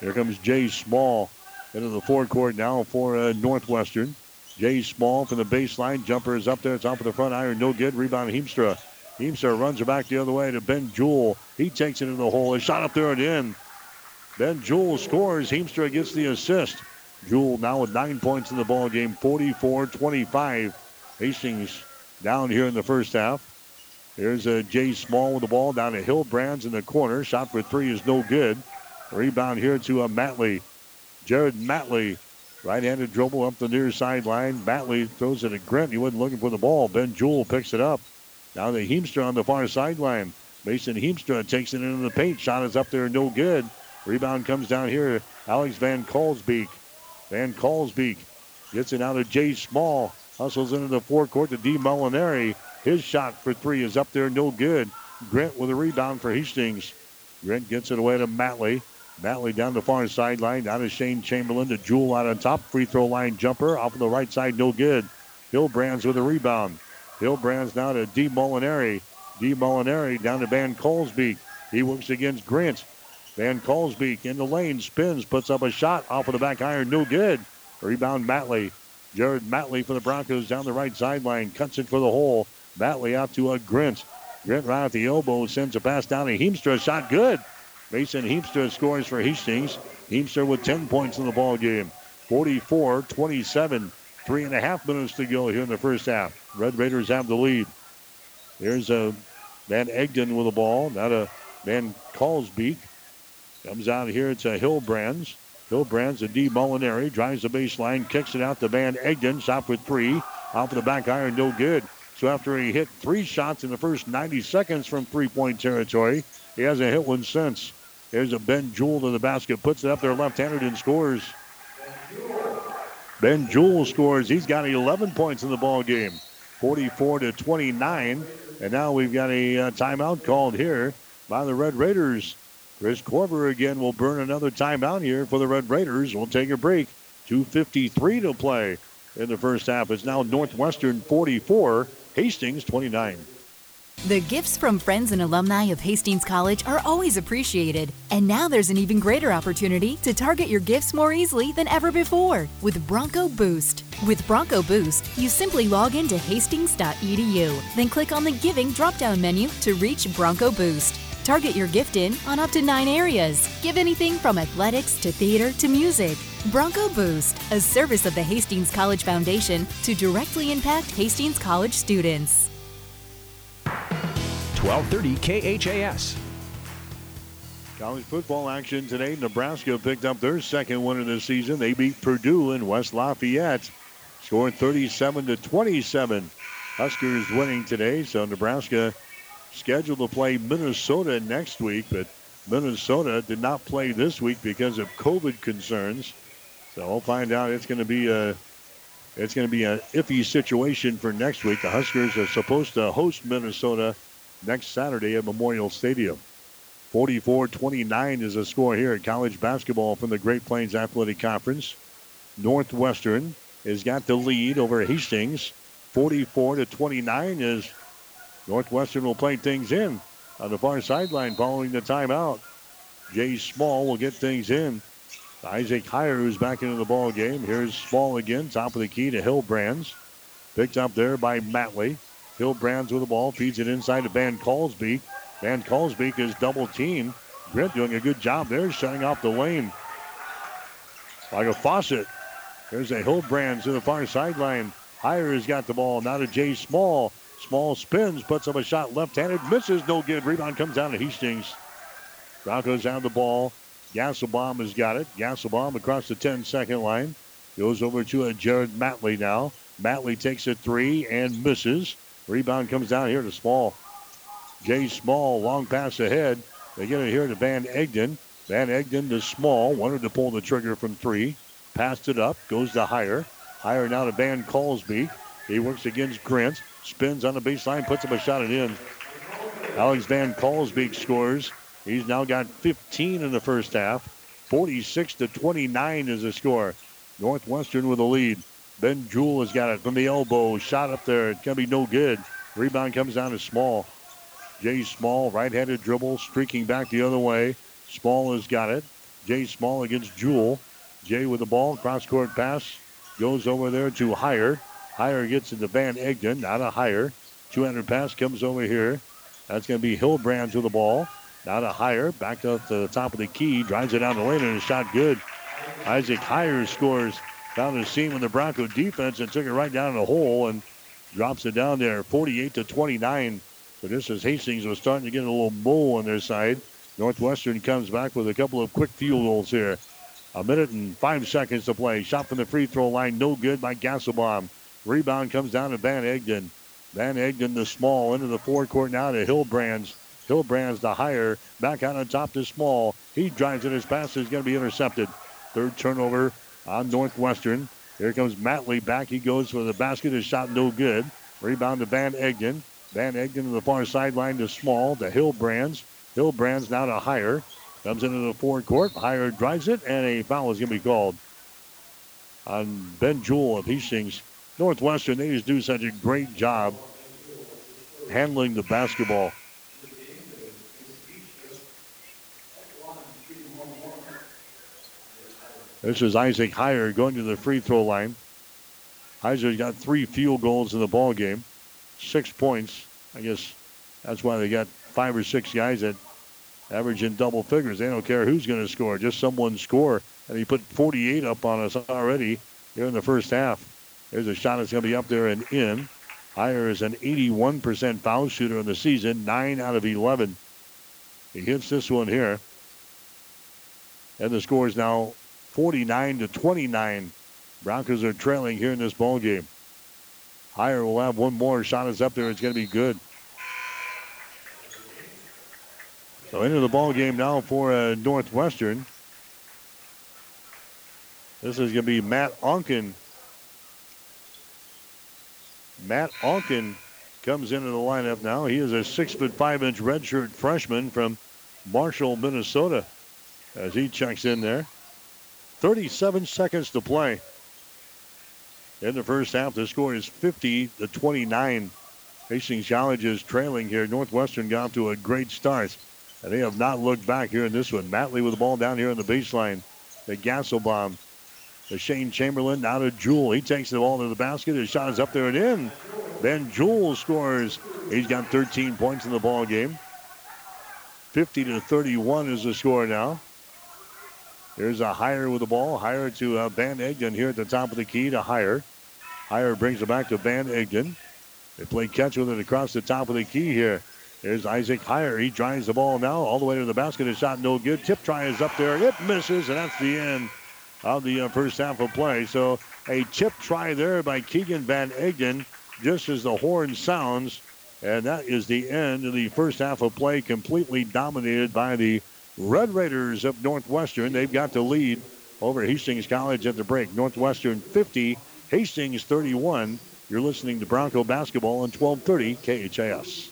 Here comes Jay Small into the forecourt now for uh, Northwestern. Jay Small from the baseline. Jumper is up there. It's off of the front iron. No good. Rebound Heemstra. Heemstra runs it back the other way to Ben Jewell. He takes it into the hole. A shot up there and in. Ben Jewell scores. Heemstra gets the assist. Jewell now with nine points in the ball game. 44-25. Hastings down here in the first half. Here's a uh, Jay Small with the ball down to Hillbrands in the corner. Shot for three is no good. Rebound here to a uh, Matley. Jared Matley, right-handed dribble up the near sideline. Matley throws it at Grant. He wasn't looking for the ball. Ben Jewell picks it up. Now the Heemstra on the far sideline. Mason Heemstra takes it into the paint. Shot is up there, no good. Rebound comes down here. Alex Van Kalsbeek. Van Kalsbeek gets it out of Jay Small. Hustles into the forecourt to D. Molinari. His shot for three is up there, no good. Grant with a rebound for Hastings. Grant gets it away to Matley. Matley down the far sideline, down to Shane Chamberlain to Jewell out on top. Free throw line jumper off of the right side, no good. Hillbrands with a rebound. Hillbrands now to D. Molinari. D. Molinari down to Van Kalsbeek. He works against Grant. Van Kalsbeek in the lane, spins, puts up a shot off of the back iron, no good. Rebound Matley. Jared Matley for the Broncos down the right sideline, cuts it for the hole. Matley out to a Grint. Grint right at the elbow, sends a pass down to Heemstra. Shot good. Mason Heemstra scores for Hastings. Heemstra with 10 points in the ball game. 44 27. Three and a half minutes to go here in the first half. Red Raiders have the lead. There's a Van Egden with the ball. Now to Van Kalsbeek. Comes out here. It's a Hillbrands. Hillbrands to D. Molinari. Drives the baseline. Kicks it out to Van Egden. Shot for three. Off of the back iron. No good. So after he hit three shots in the first 90 seconds from three-point territory, he hasn't hit one since. There's a Ben Jewell to the basket, puts it up there left-handed and scores. Ben Jewell scores. He's got 11 points in the ball game, 44 to 29. And now we've got a uh, timeout called here by the Red Raiders. Kris Korver again will burn another timeout here for the Red Raiders. We'll take a break. 2.53 to play in the first half. It's now Northwestern 44, Hastings 29. The gifts from friends and alumni of Hastings College are always appreciated. And now there's an even greater opportunity to target your gifts more easily than ever before with Bronco Boost. With Bronco Boost, you simply log into hastings.edu, then click on the Giving drop down menu to reach Bronco Boost. Target your gift in on up to nine areas. Give anything from athletics to theater to music. Bronco Boost, a service of the Hastings College Foundation to directly impact Hastings College students. 1230 KHAS. College football action today. Nebraska picked up their second win of the season. They beat Purdue in West Lafayette, scoring 37 to 27. Huskers winning today, so Nebraska scheduled to play Minnesota next week, but Minnesota did not play this week because of COVID concerns. So we'll find out. It's going to be a it's going to be an iffy situation for next week. The Huskers are supposed to host Minnesota next Saturday at Memorial Stadium. 44 29 is the score here at college basketball from the Great Plains Athletic Conference. Northwestern has got the lead over Hastings. 44 to 29 is Northwestern will play things in on the far sideline following the timeout. Jay Small will get things in. Isaac Heyer, who's back into the ball game. Here's Small again, top of the key to Hillbrands. Picked up there by Matley. Hillbrands with the ball, feeds it inside to Van Kalsbeek. Van Kalsbeek is double teamed. Britt doing a good job there, shutting off the lane. Like a faucet. There's a Hillbrands to the far sideline. Heyer has got the ball. Now to Jay Small. Small spins, puts up a shot left-handed, misses, no good. Rebound comes down to Hastings. Broncos have the ball. Gasselbaum has got it. Gasselbaum across the 10-second line. Goes over to a Jared Matley now. Matley takes a three and misses. Rebound comes down here to Small. Jay Small, long pass ahead. They get it here to Van Egden. Van Egden to Small. Wanted to pull the trigger from three. Passed it up. Goes to Heyer. Heyer now to Van Kalsbeek. He works against Grant. Spins on the baseline. Puts up a shot and in. Alex Van Kalsbeek scores. He's now got 15 in the first half. 46 to 29 is the score. Northwestern with the lead. Ben Jewell has got it from the elbow. Shot up there. It's going to be no good. Rebound comes down to Small. Jay Small, right-handed dribble, streaking back the other way. Small has got it. Jay Small against Jewell. Jay with the ball. Cross-court pass. Goes over there to Heyer. Heyer gets into Van Egden. Now to Heyer. 200 pass comes over here. That's going to be Hillbrands with the ball. Now to Heyer. Back up to the top of the key. Drives it down the lane and a shot good. Isaac Heyer scores. Found a seam in the Bronco defense and took it right down the hole and drops it down there. 48 to 29. So this is Hastings was starting to get a little bull on their side. Northwestern comes back with a couple of quick field goals here. A minute and five seconds to play. Shot from the free throw line, no good by Gasselbaum. Rebound comes down to Van Egden. Van Egden the small into the forecourt now to Hillbrands. Hillbrands the Heyer. Back out on top to small. He drives it. His pass is going to be intercepted. Third turnover on Northwestern. Here comes Matley back. He goes for the basket. His shot no good. Rebound to Van Egden. Van Egden to the far sideline to Small to Hillbrands. Hillbrands now to Heyer. Comes into the forecourt. Heyer drives it, and a foul is going to be called on Ben Jewell of Hastings. Northwestern, they just do such a great job handling the basketball. This is Isaac Heyer going to the free throw line. Heyer's got three field goals in the ball game, six points. I guess that's why they got five or six guys that average in double figures. They don't care who's going to score, just someone score. And he put 48 up on us already here in the first half. There's a shot that's going to be up there and in. Heyer is an 81% foul shooter in the season, 9 out of 11. He hits this one here. And the score is now 49 to 29. Broncos are trailing here in this ball game. Heyer will have one more shot is up there. It's going to be good. So into the ball game now for uh, Northwestern. This is going to be Matt Onken. Matt Onken comes into the lineup now. He is a six foot five inch redshirt freshman from Marshall, Minnesota. As he checks in there. 37 seconds to play. In the first half, the score is 50 to 29. Hastings College is trailing here. Northwestern got to a great start. And they have not looked back here in this one. Matley with the ball down here on the baseline. The Gasselbaum. The Shane Chamberlain now to Jewell. He takes the ball to the basket. His shot is up there and in. Then Jewell scores. He's got 13 points in the ball game. 50 to 31 is the score now. There's a Heyer with the ball. Heyer to uh, Van Egden here at the top of the key to Heyer. Heyer brings it back to Van Egden. They play catch with it across the top of the key here. There's Isaac Heyer. He drives the ball now all the way to the basket. His shot no good. Tip try is up there. It misses, and that's the end of the uh, first half of play. So a chip try there by Keegan Van Egden just as the horn sounds. And that is the end of the first half of play, completely dominated by the Red Raiders of Northwestern. They've got the lead over Hastings College at the break. Northwestern 50, Hastings 31. You're listening to Bronco Basketball on 1230 KHAS.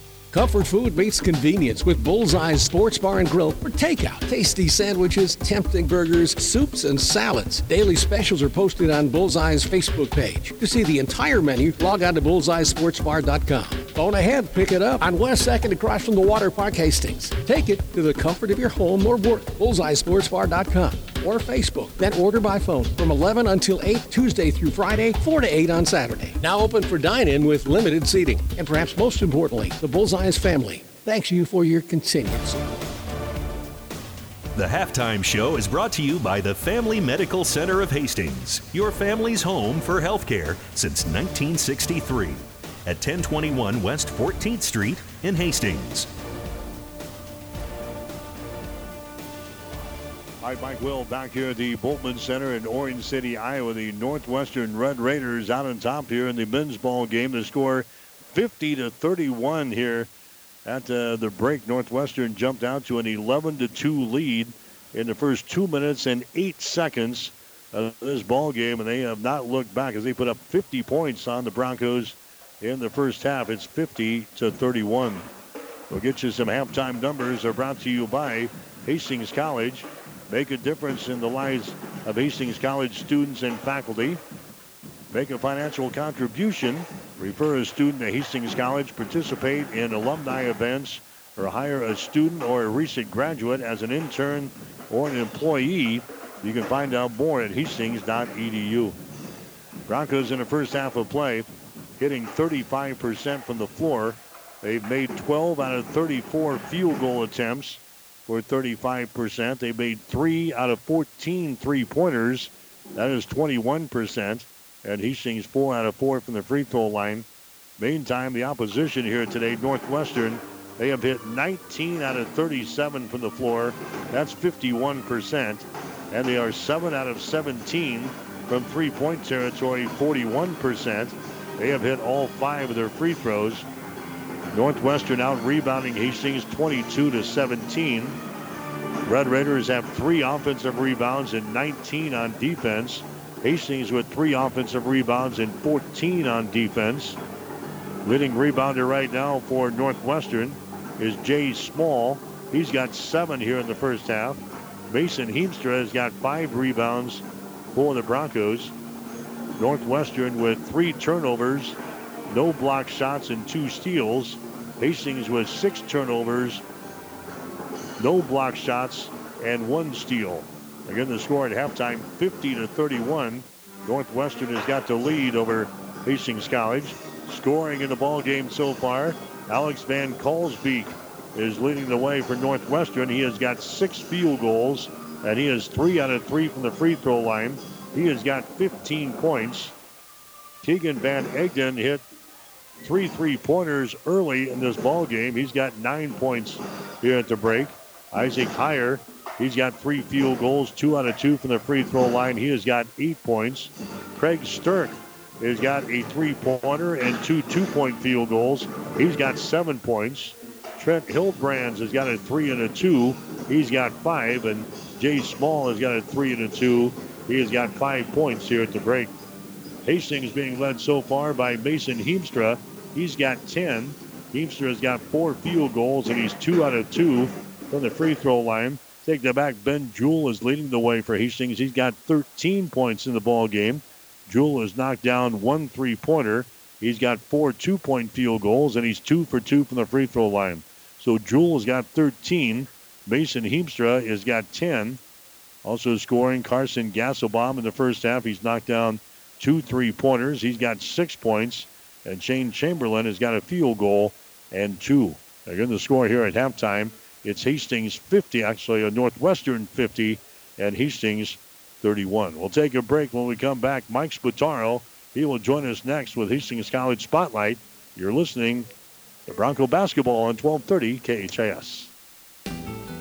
Comfort food meets convenience with Bullseye's Sports Bar and Grill for takeout. Tasty sandwiches, tempting burgers, soups, and salads. Daily specials are posted on Bullseye's Facebook page. To see the entire menu, log on to bullseyesportsbar.com. Phone ahead, pick it up on West 2nd across from the Water Park Hastings. Take it to the comfort of your home or work. Bullseyesportsbar.com or Facebook. Then order by phone from 11 until 8 Tuesday through Friday, 4 to 8 on Saturday. Now open for dine-in with limited seating. And perhaps most importantly, the Bullseye's family thanks you for your support. The halftime show is brought to you by the Family Medical Center of Hastings, your family's home for healthcare since 1963 at 1021 West 14th Street in Hastings. Hi, Mike Will back here at the Bultman Center in Orange City, Iowa. The Northwestern Red Raiders out on top here in the men's ball game. The score 50 to 31 here at uh, the break. Northwestern jumped out to an 11 to 2 lead in the first two minutes and eight seconds of this ball game, and they have not looked back as they put up 50 points on the Broncos in the first half. It's 50 to 31. We'll get you some halftime numbers. They're brought to you by Hastings College. Make a difference in the lives of Hastings College students and faculty. Make a financial contribution. Refer a student to Hastings College. Participate in alumni events or hire a student or a recent graduate as an intern or an employee. You can find out more at hastings.edu. Broncos in the first half of play hitting 35% from the floor. They've made 12 out of 34 field goal attempts for 35%. They made 3 out of 14 three pointers. That is 21%. And Hastings 4 out of 4 from the free throw line. Meantime, the opposition here today, Northwestern, they have hit 19 out of 37 from the floor. That's 51%. And they are 7 out of 17 from three point territory, 41%. They have hit all five of their free throws. Northwestern out rebounding Hastings 22 to 17. Red Raiders have three offensive rebounds and 19 on defense. Hastings with three offensive rebounds and 14 on defense. Leading rebounder right now for Northwestern is Jay Small. He's got seven here in the first half. Mason Heemstra has got five rebounds for the Broncos. Northwestern with three turnovers, no block shots, and two steals. Hastings with six turnovers, no block shots, and one steal. Again, the score at halftime 50 to 31. Northwestern has got the lead over Hastings College. Scoring in the ball game so far Alex Van Kalsbeek is leading the way for Northwestern. He has got six field goals, and he is three out of three from the free throw line. He has got 15 points. Keegan Van Egden hit three three-pointers early in this ball game. He's got nine points here at the break. Isaac Heyer, he's got three field goals, two out of two from the free throw line. He has got eight points. Craig Stirk has got a three-pointer and two two-point field goals. He's got seven points. Trent Hillbrands has got a three and a two. He's got five, and Jay Small has got a three and a two. He has got five points here at the break. Hastings being led so far by Mason Heemstra. He's got 10. Heemstra has got four field goals, and he's two out of two from the free throw line. Take that back. Ben Jewell is leading the way for Hastings. He's got 13 points in the ball game. Jewell has knocked down one three-pointer. He's got four two-point field goals, and he's two for two from the free throw line. So Jewell has got 13. Mason Heemstra has got 10. Also scoring Carson Gasselbaum in the first half. He's knocked down two three-pointers. He's got six points. And Shane Chamberlain has got a field goal and two. Again, the score here at halftime, it's Hastings 50, actually a Northwestern 50, and Hastings 31. We'll take a break when we come back. Mike Spataro, he will join us next with Hastings College Spotlight. You're listening to Bronco Basketball on 1230 KHAS.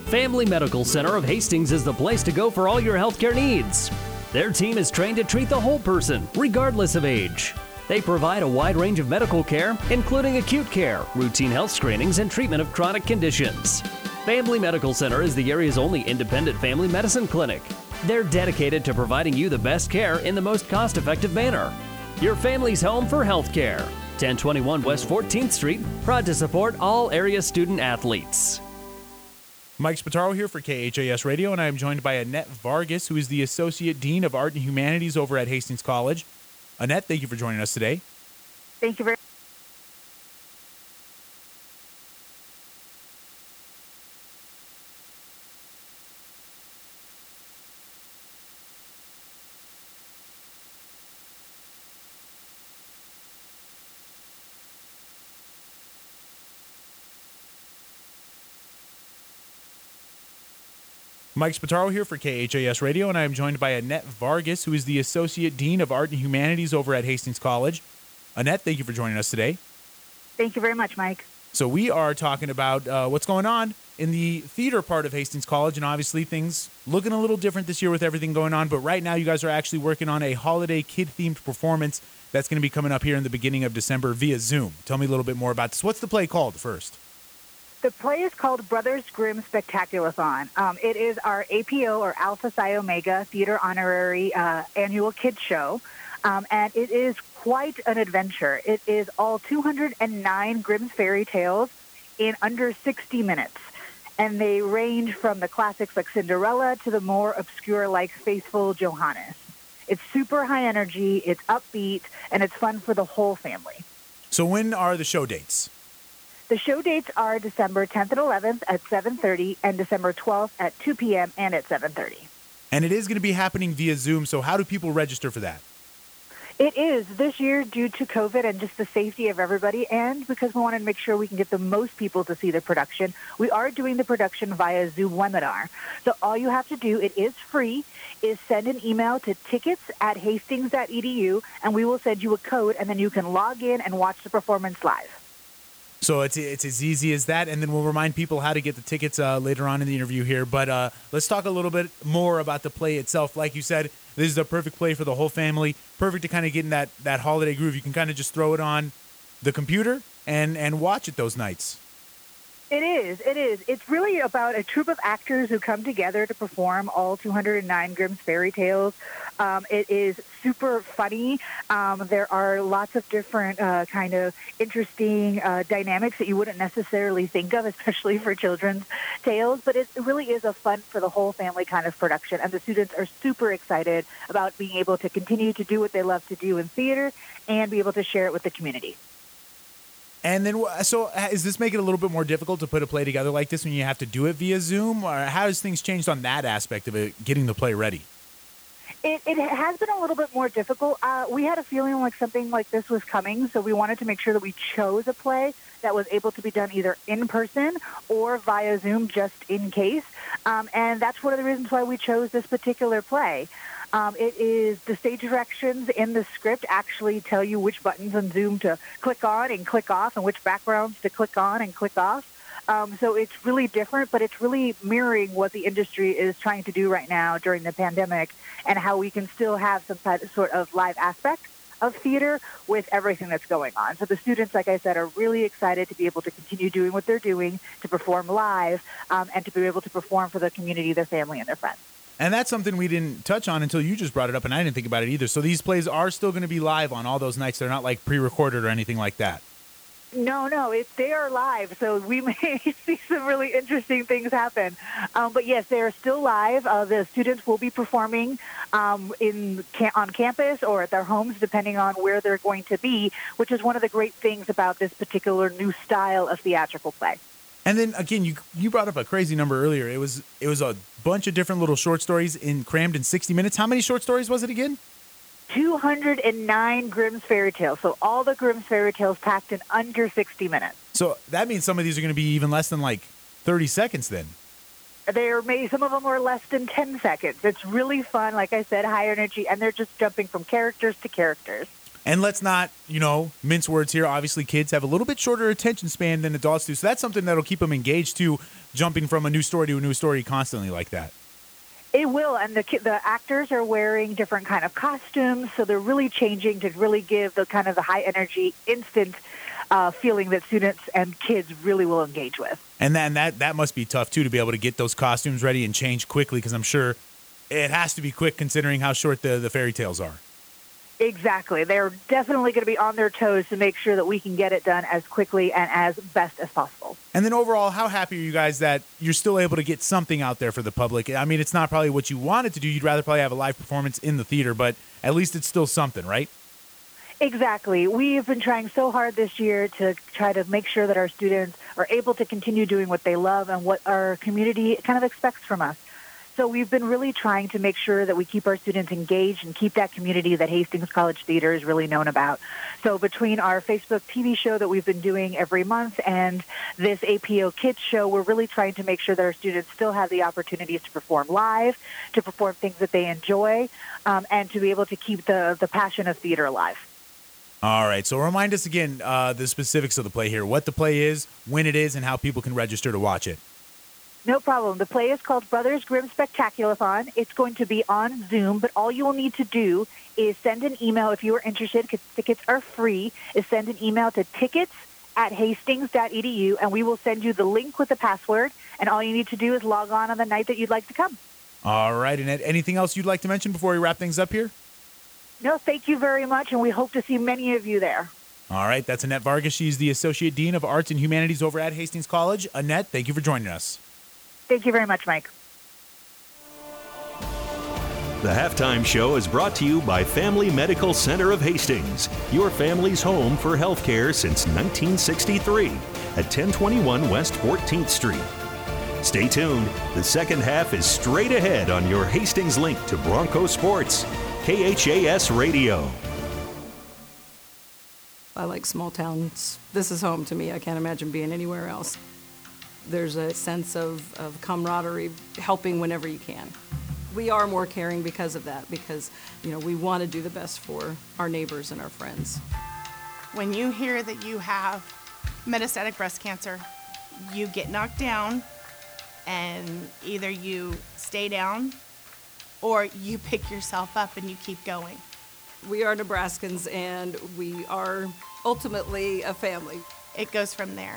Family Medical Center of Hastings is the place to go for all your healthcare needs. Their team is trained to treat the whole person, regardless of age. They provide a wide range of medical care, including acute care, routine health screenings, and treatment of chronic conditions. Family Medical Center is the area's only independent family medicine clinic. They're dedicated to providing you the best care in the most cost effective manner. Your family's home for health care. 1021 West 14th Street, proud to support all area student athletes. Mike Spataro here for KHAS Radio, and I am joined by Annette Vargas, who is the Associate Dean of Art and Humanities over at Hastings College. Annette, thank you for joining us today. Thank you very Mike Spataro here for KHAS Radio, and I am joined by Annette Vargas, who is the Associate Dean of Art and Humanities over at Hastings College. Annette, thank you for joining us today. Thank you very much, Mike. So, we are talking about uh, what's going on in the theater part of Hastings College, and obviously things looking a little different this year with everything going on. But right now, you guys are actually working on a holiday kid themed performance that's going to be coming up here in the beginning of December via Zoom. Tell me a little bit more about this. What's the play called first? The play is called Brothers Grimm Spectaculathon. Um, it is our APO or Alpha Psi Omega Theater Honorary uh, Annual Kids Show. Um, and it is quite an adventure. It is all 209 Grimm's fairy tales in under 60 minutes. And they range from the classics like Cinderella to the more obscure like Faithful Johannes. It's super high energy, it's upbeat, and it's fun for the whole family. So, when are the show dates? The show dates are December 10th and 11th at 7:30 and December 12th at 2 p.m. and at 7:30. And it is going to be happening via Zoom, so how do people register for that? It is this year due to COVID and just the safety of everybody, and because we want to make sure we can get the most people to see the production, we are doing the production via Zoom webinar. So all you have to do, it is free, is send an email to tickets at hastings.edu, and we will send you a code, and then you can log in and watch the performance live. So it's it's as easy as that, and then we'll remind people how to get the tickets uh, later on in the interview here. But uh, let's talk a little bit more about the play itself. Like you said, this is a perfect play for the whole family. Perfect to kind of get in that that holiday groove. You can kind of just throw it on the computer and and watch it those nights. It is. It is. It's really about a troupe of actors who come together to perform all 209 Grimm's fairy tales. Um, it is super funny. Um, there are lots of different uh, kind of interesting uh, dynamics that you wouldn't necessarily think of, especially for children's tales. But it really is a fun for the whole family kind of production, and the students are super excited about being able to continue to do what they love to do in theater and be able to share it with the community. And then, so uh, is this making it a little bit more difficult to put a play together like this when you have to do it via Zoom? Or how has things changed on that aspect of it, getting the play ready? It, it has been a little bit more difficult. Uh, we had a feeling like something like this was coming, so we wanted to make sure that we chose a play that was able to be done either in person or via Zoom just in case. Um, and that's one of the reasons why we chose this particular play. Um, it is the stage directions in the script actually tell you which buttons on Zoom to click on and click off and which backgrounds to click on and click off. Um, so it's really different, but it's really mirroring what the industry is trying to do right now during the pandemic and how we can still have some sort of live aspect of theater with everything that's going on. So the students, like I said, are really excited to be able to continue doing what they're doing, to perform live, um, and to be able to perform for the community, their family, and their friends. And that's something we didn't touch on until you just brought it up, and I didn't think about it either. So these plays are still going to be live on all those nights. They're not like pre-recorded or anything like that. No, no, it, they are live, so we may see some really interesting things happen. Um, but yes, they are still live. Uh, the students will be performing um, in on campus or at their homes, depending on where they're going to be. Which is one of the great things about this particular new style of theatrical play. And then again, you you brought up a crazy number earlier. It was it was a bunch of different little short stories in crammed in 60 minutes. How many short stories was it again? 209 Grimm's fairy tales. So all the Grimm's fairy tales packed in under 60 minutes. So that means some of these are going to be even less than like 30 seconds then. They're maybe some of them are less than 10 seconds. It's really fun. Like I said, high energy, and they're just jumping from characters to characters. And let's not, you know, mince words here. Obviously, kids have a little bit shorter attention span than adults do. So that's something that'll keep them engaged too, jumping from a new story to a new story constantly like that. It will, and the the actors are wearing different kind of costumes, so they're really changing to really give the kind of the high energy, instant uh, feeling that students and kids really will engage with. And then that that must be tough too to be able to get those costumes ready and change quickly because I'm sure it has to be quick considering how short the the fairy tales are. Exactly. They're definitely going to be on their toes to make sure that we can get it done as quickly and as best as possible. And then overall, how happy are you guys that you're still able to get something out there for the public? I mean, it's not probably what you wanted to do. You'd rather probably have a live performance in the theater, but at least it's still something, right? Exactly. We've been trying so hard this year to try to make sure that our students are able to continue doing what they love and what our community kind of expects from us. So we've been really trying to make sure that we keep our students engaged and keep that community that Hastings College Theater is really known about. So between our Facebook TV show that we've been doing every month and this APO Kids show, we're really trying to make sure that our students still have the opportunities to perform live, to perform things that they enjoy, um, and to be able to keep the, the passion of theater alive. All right. So remind us again uh, the specifics of the play here, what the play is, when it is, and how people can register to watch it. No problem. The play is called Brothers Grimm Spectaculathon. It's going to be on Zoom, but all you will need to do is send an email if you are interested, because tickets are free, is send an email to tickets at hastings.edu, and we will send you the link with the password, and all you need to do is log on on the night that you'd like to come. All right. Annette, anything else you'd like to mention before we wrap things up here? No, thank you very much, and we hope to see many of you there. All right. That's Annette Vargas. She's the Associate Dean of Arts and Humanities over at Hastings College. Annette, thank you for joining us. Thank you very much, Mike. The halftime show is brought to you by Family Medical Center of Hastings, your family's home for healthcare since 1963 at 1021 West 14th Street. Stay tuned. The second half is straight ahead on your Hastings link to Bronco Sports, KHAS Radio. I like small towns. This is home to me. I can't imagine being anywhere else. There's a sense of, of camaraderie, helping whenever you can. We are more caring because of that, because you know we want to do the best for our neighbors and our friends. When you hear that you have metastatic breast cancer, you get knocked down, and either you stay down or you pick yourself up and you keep going. We are Nebraskans, and we are ultimately a family. It goes from there.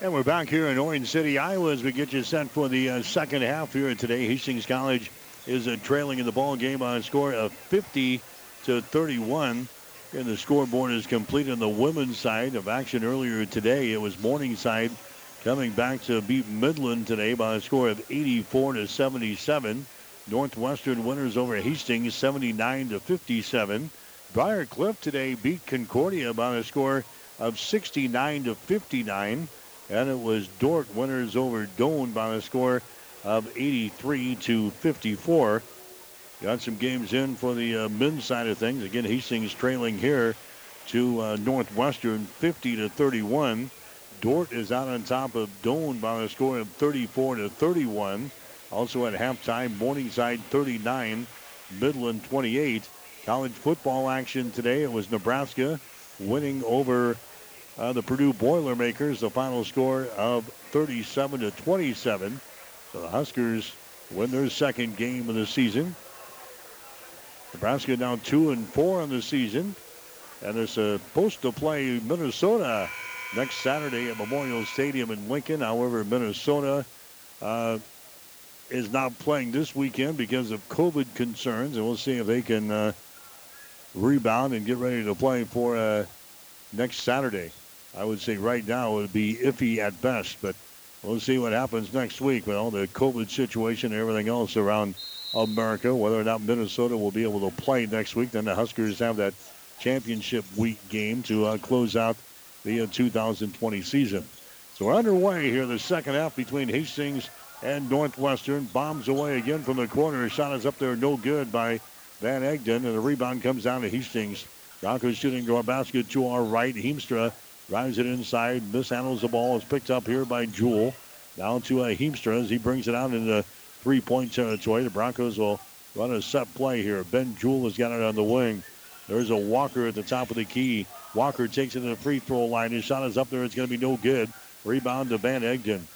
And we're back here in Orange City, Iowa, as we get you set for the uh, second half here today. Hastings College is uh, trailing in the ball game on a score of 50 to 31. And the scoreboard is complete on the women's side of action earlier today. It was Morningside coming back to beat Midland today by a score of 84 to 77. Northwestern winners over Hastings 79 to 57. Briar Cliff today beat Concordia by a score of 69 to 59 and it was Dordt winners over Doane by a score of 83 to 54. Got some games in for the uh, men's side of things. Again, Hastings trailing here to uh, Northwestern 50 to 31. Dordt is out on top of Doane by a score of 34 to 31. Also at halftime, Morningside 39, Midland 28. College football action today. It was Nebraska winning over uh, the Purdue Boilermakers, the final score of 37 to 27. So the Huskers win their second game of the season. Nebraska down two and four on the season, and they're supposed to play Minnesota next Saturday at Memorial Stadium in Lincoln. However, Minnesota uh, is not playing this weekend because of COVID concerns, and we'll see if they can uh, rebound and get ready to play for uh, next Saturday. I would say right now it would be iffy at best, but we'll see what happens next week with all the COVID situation and everything else around America. Whether or not Minnesota will be able to play next week, then the Huskers have that championship week game to uh, close out the uh, 2020 season. So we're underway here, in the second half between Hastings and Northwestern. Bombs away again from the corner. Shot is up there, no good by Van Egden, and the rebound comes down to Hastings. Broncos shooting to our basket to our right. Heemstra Drives it inside, mishandles the ball. It's picked up here by Jewell. Down to uh, Heemstra as he brings it out into three-point territory. The Broncos will run a set play here. Ben Jewell has got it on the wing. There's a Walker at the top of the key. Walker takes it to the free throw line. His shot is up there. It's going to be no good. Rebound to Van Egden.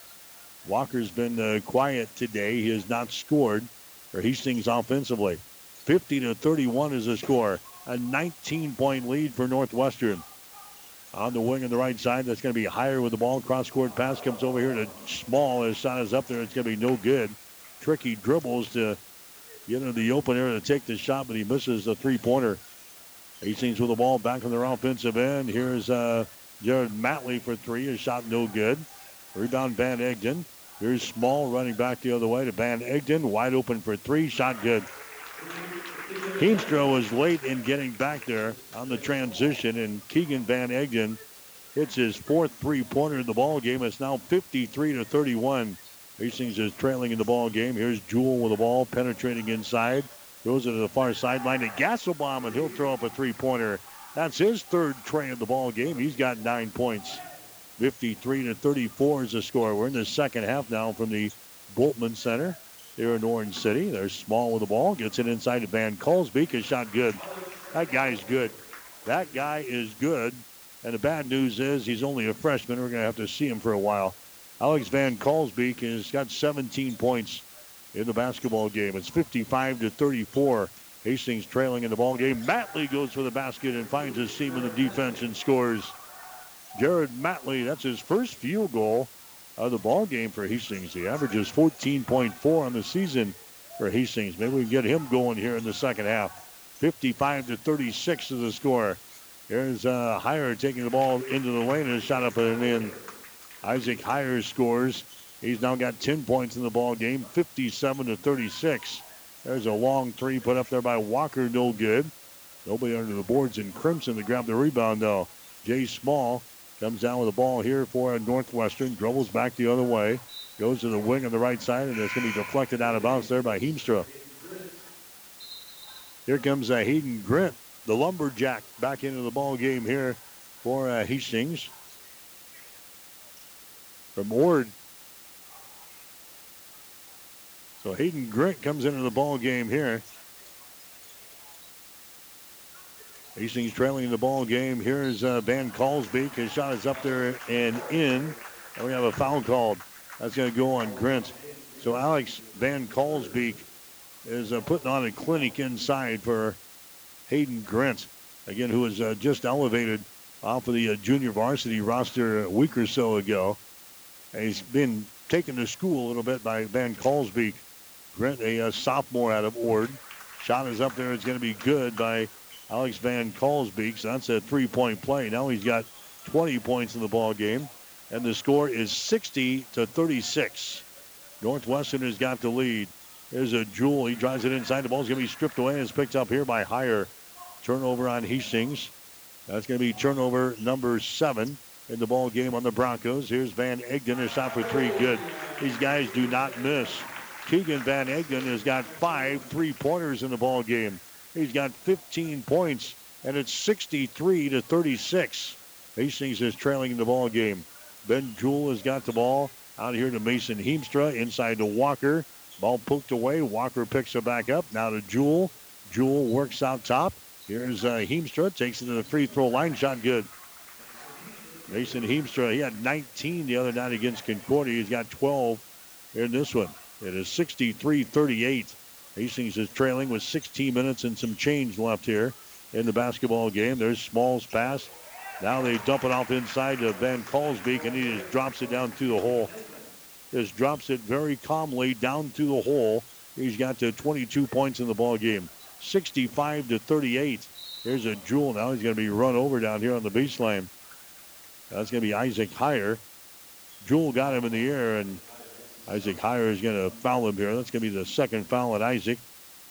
Walker's been uh, quiet today. He has not scored for Hastings offensively. 50 to 31 is the score. A 19 point lead for Northwestern on the wing on the right side. That's going to be Heyer with the ball. Cross court pass comes over here to Small. His shot is up there. It's going to be no good. Tricky dribbles to get into the open area to take the shot, but he misses the three pointer. Hastings with the ball back on their offensive end. Here's uh, Jared Matley for three. His shot no good. Rebound Van Egden. Here's Small running back the other way to Van Egden. Wide open for three. Shot good. Heemstra was late in getting back there on the transition, and Keegan Van Egden hits his fourth three-pointer in the ball game. It's now 53 to 31. Hastings is trailing in the ball game. Here's Jewell with the ball, penetrating inside. Goes into the far sideline to Gasselbaum, and he'll throw up a three-pointer. That's his third tray of the ball game. He's got nine points. 53 to 34 is the score. We're in the second half now from the Bultman Center here in Orange City. They're small with the ball. Gets it inside to Van Kalsbeek. His shot good. That guy's good. That guy is good. And the bad news is he's only a freshman. We're going to have to see him for a while. Alex Van Kalsbeek has got 17 points in the basketball game. It's 55 to 34. Hastings trailing in the ball game. Matley goes for the basket and finds his seam in the defense and scores. Jared Matley, that's his first field goal of the ball game for Hastings. He averages 14.4 on the season for Hastings. Maybe we can get him going here in the second half. 55 to 36 is the score. Here's uh, Heyer taking the ball into the lane and shot up and in. Isaac Heyer scores. He's now got 10 points in the ball game, 57 to 36. There's a long three put up there by Walker, no good. Nobody under the boards in crimson to grab the rebound though. Jay Small Comes down with the ball here for Northwestern. Dribbles back the other way. Goes to the wing on the right side, and it's going to be deflected out of bounds there by Heemstra. Here comes uh, Hayden Grint, the lumberjack, back into the ball game here for uh, Hastings. From Ward. So Hayden Grint comes into the ball game here. Hastings trailing the ball game. Here's uh, Van Kalsbeek. His shot is up there and in. And we have a foul called. That's going to go on Grint. So Alex Van Kalsbeek is uh, putting on a clinic inside for Hayden Grint, again, who was uh, just elevated off of the uh, junior varsity roster a week or so ago. And he's been taken to school a little bit by Van Kalsbeek. Grant, a, a sophomore out of Ord. Shot is up there. It's going to be good by Alex Van Kalsbeek. So that's a three-point play. Now he's got 20 points in the ball game, and the score is 60 to 36. Northwestern has got the lead. There's a Jewell. He drives it inside. The ball's going to be stripped away and it's picked up here by Heyer. Turnover on Hastings. That's going to be turnover number seven in the ball game on the Broncos. Here's Van Egden. A shot for three. Good. These guys do not miss. Keegan Van Egden has got five three-pointers in the ball game. He's got 15 points, and it's 63 to 36. Hastings is trailing in the ball game. Ben Jewell has got the ball out here to Mason Heemstra inside to Walker. Ball poked away. Walker picks it back up. Now to Jewell. Jewell works out top. Here's uh, Heemstra. Takes it to the free throw line. Shot good. Mason Heemstra, he had 19 the other night against Concordia. He's got 12 in this one. It is 63-38. Hastings is trailing with 16 minutes and some change left here in the basketball game. There's Small's pass. Now they dump it off inside to Van Kalsbeek, and he just drops it down through the hole. Just drops it very calmly down through the hole. He's got to 22 points in the ball game. 65 to 38. Here's a Jewell now. He's going to be run over down here on the baseline. That's going to be Isaac Heyer. Jewell got him in the air, and Isaac Heyer is going to foul him here. That's going to be the second foul at Isaac.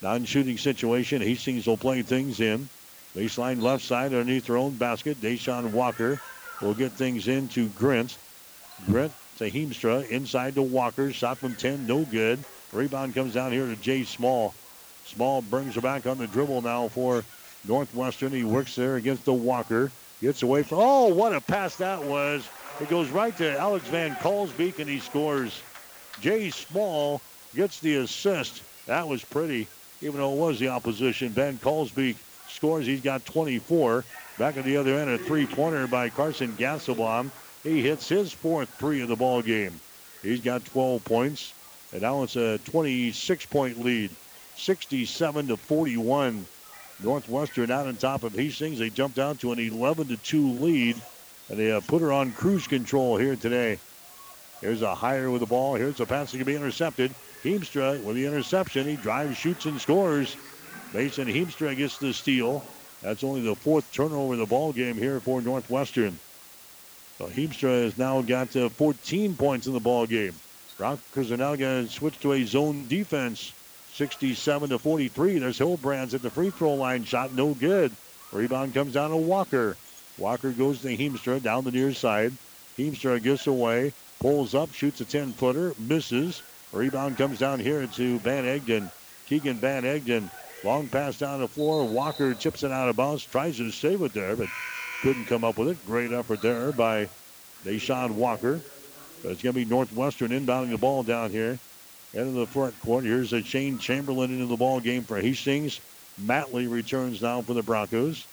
Non-shooting situation. Hastings will play things in. Baseline left side underneath their own basket. Deshaun Walker will get things into Grint. Grint to Heemstra. Inside to Walker. Shot from 10. No good. Rebound comes down here to Jay Small. Small brings her back on the dribble now for Northwestern. He works there against the Walker. Gets away from. Oh, what a pass that was. It goes right to Alex Van Kalsbeek and he scores. Jay Small gets the assist. That was pretty, even though it was the opposition. Van Kalsbeek scores. He's got 24. Back at the other end, a three-pointer by Carson Gasselbaum. He hits his fourth three of the ball game. He's got 12 points, and now it's a 26-point lead, 67 to 41. Northwestern out on top of Hastings. They jumped out to an 11 to 2 lead, and they uh, put her on cruise control here today. Here's a Heyer with the ball. Here's a pass that can be intercepted. Heemstra with the interception. He drives, shoots, and scores. Mason Heemstra gets the steal. That's only the fourth turnover of the ball game here for Northwestern. So Heemstra has now got uh, 14 points in the ball game. Broncos are now going to switch to a zone defense. 67 to 43. There's Hillbrands at the free throw line. Shot no good. Rebound comes down to Walker. Walker goes to Heemstra down the near side. Heemstra gets away, pulls up, shoots a 10 footer, misses. Rebound comes down here to Van Egden. Keegan Van Egden. Long pass down the floor. Walker chips it out of bounds, tries to save it there, but couldn't come up with it. Great effort there by Deshaun Walker. But it's going to be Northwestern inbounding the ball down here. Into the front court. Here's a Shane Chamberlain into the ball game for Hastings. Matley returns now for the Broncos.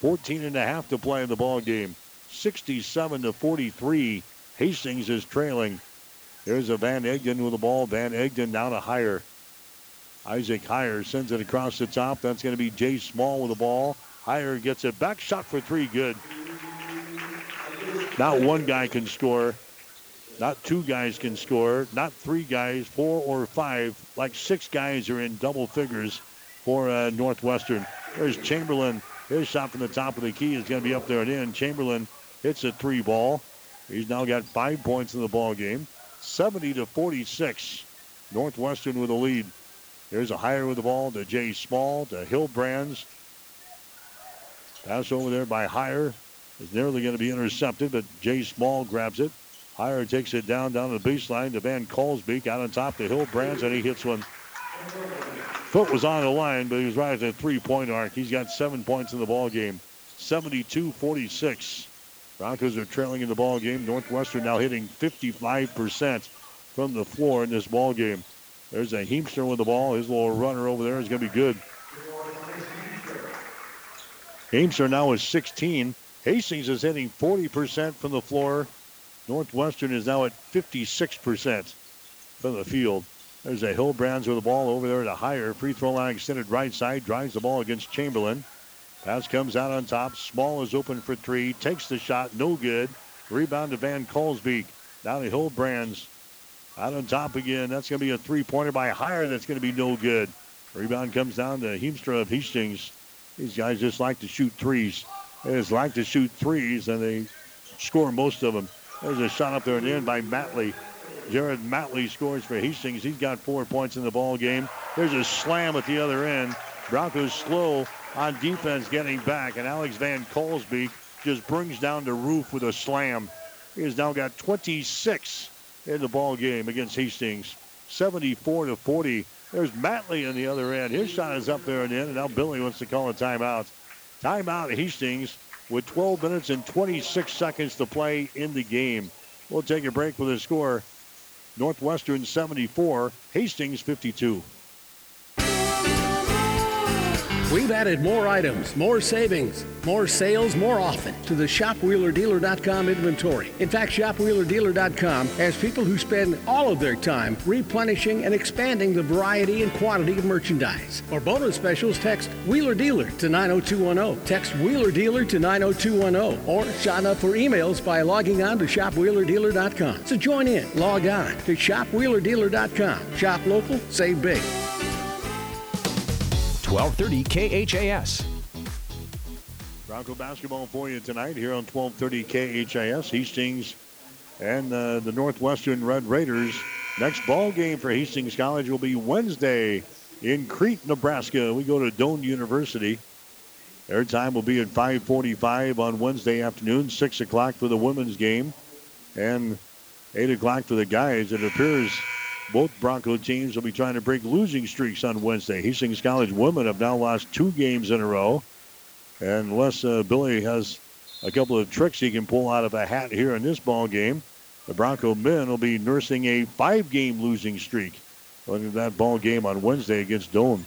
14 and a half to play in the ball game. 67 to 43. Hastings is trailing. There's a Van Egden with the ball. Van Egden down to Heyer. Isaac Heyer sends it across the top. That's going to be Jay Small with the ball. Heyer gets it back. Shot for three. Good. Not one guy can score. Not two guys can score. Not three guys, four or five. Like six guys are in double figures for uh, Northwestern. There's Chamberlain. His shot from the top of the key is going to be up there and in. Chamberlain hits a three ball. He's now got five points in the ball game. 70 to 46. Northwestern with a lead. There's a Heyer with the ball to Jay Small to Hillbrands. Pass over there by Heyer is nearly going to be intercepted, but Jay Small grabs it. Heyer takes it down down the baseline to Van Kalsbeek out on top to Hillbrands, and he hits one. Foot was on the line, but he was right at the three-point arc. He's got seven points in the ball game. 72-46. Broncos are trailing in the ball game. Northwestern now hitting 55% from the floor in this ball game. There's a Heemstra with the ball. His little runner over there is going to be good. Heemstra now is 16. Hastings is hitting 40% from the floor. Northwestern is now at 56% from the field. There's a Hillbrands with the ball over there to Heyer. Free throw line extended right side. Drives the ball against Chamberlain. Pass comes out on top. Small is open for three. Takes the shot. No good. Rebound to Van Kalsbeek. Down to Hillbrands. Out on top again. That's going to be a three-pointer by Heyer. That's going to be no good. Rebound comes down to Heemstra of Hastings. These guys just like to shoot threes. They just like to shoot threes, and they score most of them. There's a shot up there and in by Matley. Jared Matley scores for Hastings. He's got four points in the ball game. There's a slam at the other end. Broncos slow on defense getting back, and Alex Van Kalsbeek just brings down the roof with a slam. He has now got 26 in the ball game against Hastings. 74 to 40. There's Matley on the other end. His shot is up there and in, and now Billy wants to call a timeout. Timeout Hastings with 12 minutes and 26 seconds to play in the game. We'll take a break with the score. Northwestern 74, Hastings 52. We've added more items, more savings, more sales more often to the ShopWheelerDealer.com inventory. In fact, ShopWheelerDealer.com has people who spend all of their time replenishing and expanding the variety and quantity of merchandise. For bonus specials, text Wheeler Dealer to 90210. Text Wheeler Dealer to 90210 or sign up for emails by logging on to ShopWheelerDealer.com. So join in, log on to ShopWheelerDealer.com. Shop local, save big. 1230 KHAS. Bronco basketball for you tonight here on 1230 KHAS. Hastings and uh, the Northwestern Red Raiders. Next ball game for Hastings College will be Wednesday in Crete, Nebraska. We go to Doane University. Their time will be at 5:45 on Wednesday afternoon, 6 o'clock for the women's game, and 8 o'clock for the guys. It appears both Bronco teams will be trying to break losing streaks on Wednesday. Hastings College women have now lost two games in a row. And unless uh, Billy has a couple of tricks he can pull out of a hat here in this ball game, the Bronco men will be nursing a five-game losing streak. Look at that ball game on Wednesday against Doane.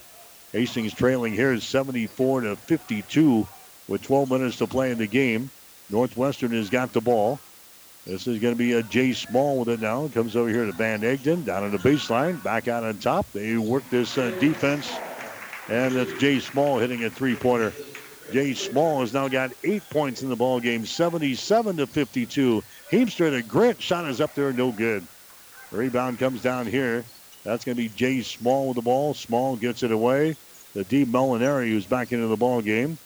Hastings trailing here is 74 to 52 with 12 minutes to play in the game. Northwestern has got the ball. This is going to be a Jay Small with it now. Comes over here to Van Egden down on the baseline, back out on top. They work this uh, defense, and that's Jay Small hitting a three-pointer. Jay Small has now got eight points in the ball game, 77 to 52. Heemstra to Grant shot is up there, no good. Rebound comes down here. That's going to be Jay Small with the ball. Small gets it away. The D Molinari who's back into the ball game.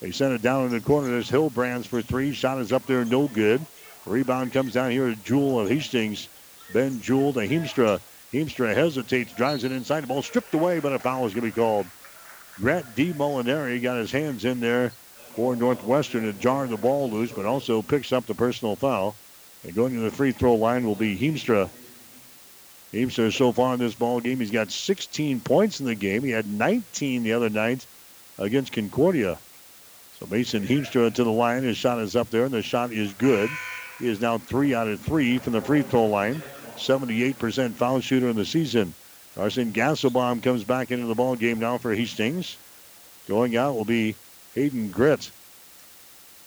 They send it down in the corner. There's Hillbrands for three. Shot is up there, no good. Rebound comes down here to Jewell of Hastings. Ben Jewell to Heemstra. Heemstra hesitates, drives it inside. The ball stripped away, but a foul is going to be called. Grant D. Molinari got his hands in there for Northwestern to jar the ball loose, but also picks up the personal foul. And going to the free throw line will be Heemstra. Heemstra so far in this ball game, he's got 16 points in the game. He had 19 the other night against Concordia. So Mason Heemstra to the line. His shot is up there, and the shot is good. He is now three out of three from the free throw line. 78% foul shooter in the season. Carson Gasselbaum comes back into the ball game now for Hastings. Going out will be Hayden Grint.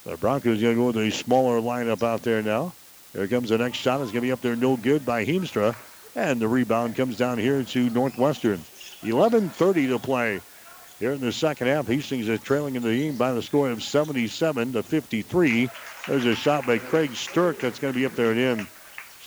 The Broncos going to go with a smaller lineup out there now. Here comes the next shot. It's going to be up there, no good by Heemstra. And the rebound comes down here to Northwestern. 11.30 to play here in the second half. Hastings is trailing in the game by the score of 77 to 53. There's a shot by Craig Sturck that's going to be up there and in.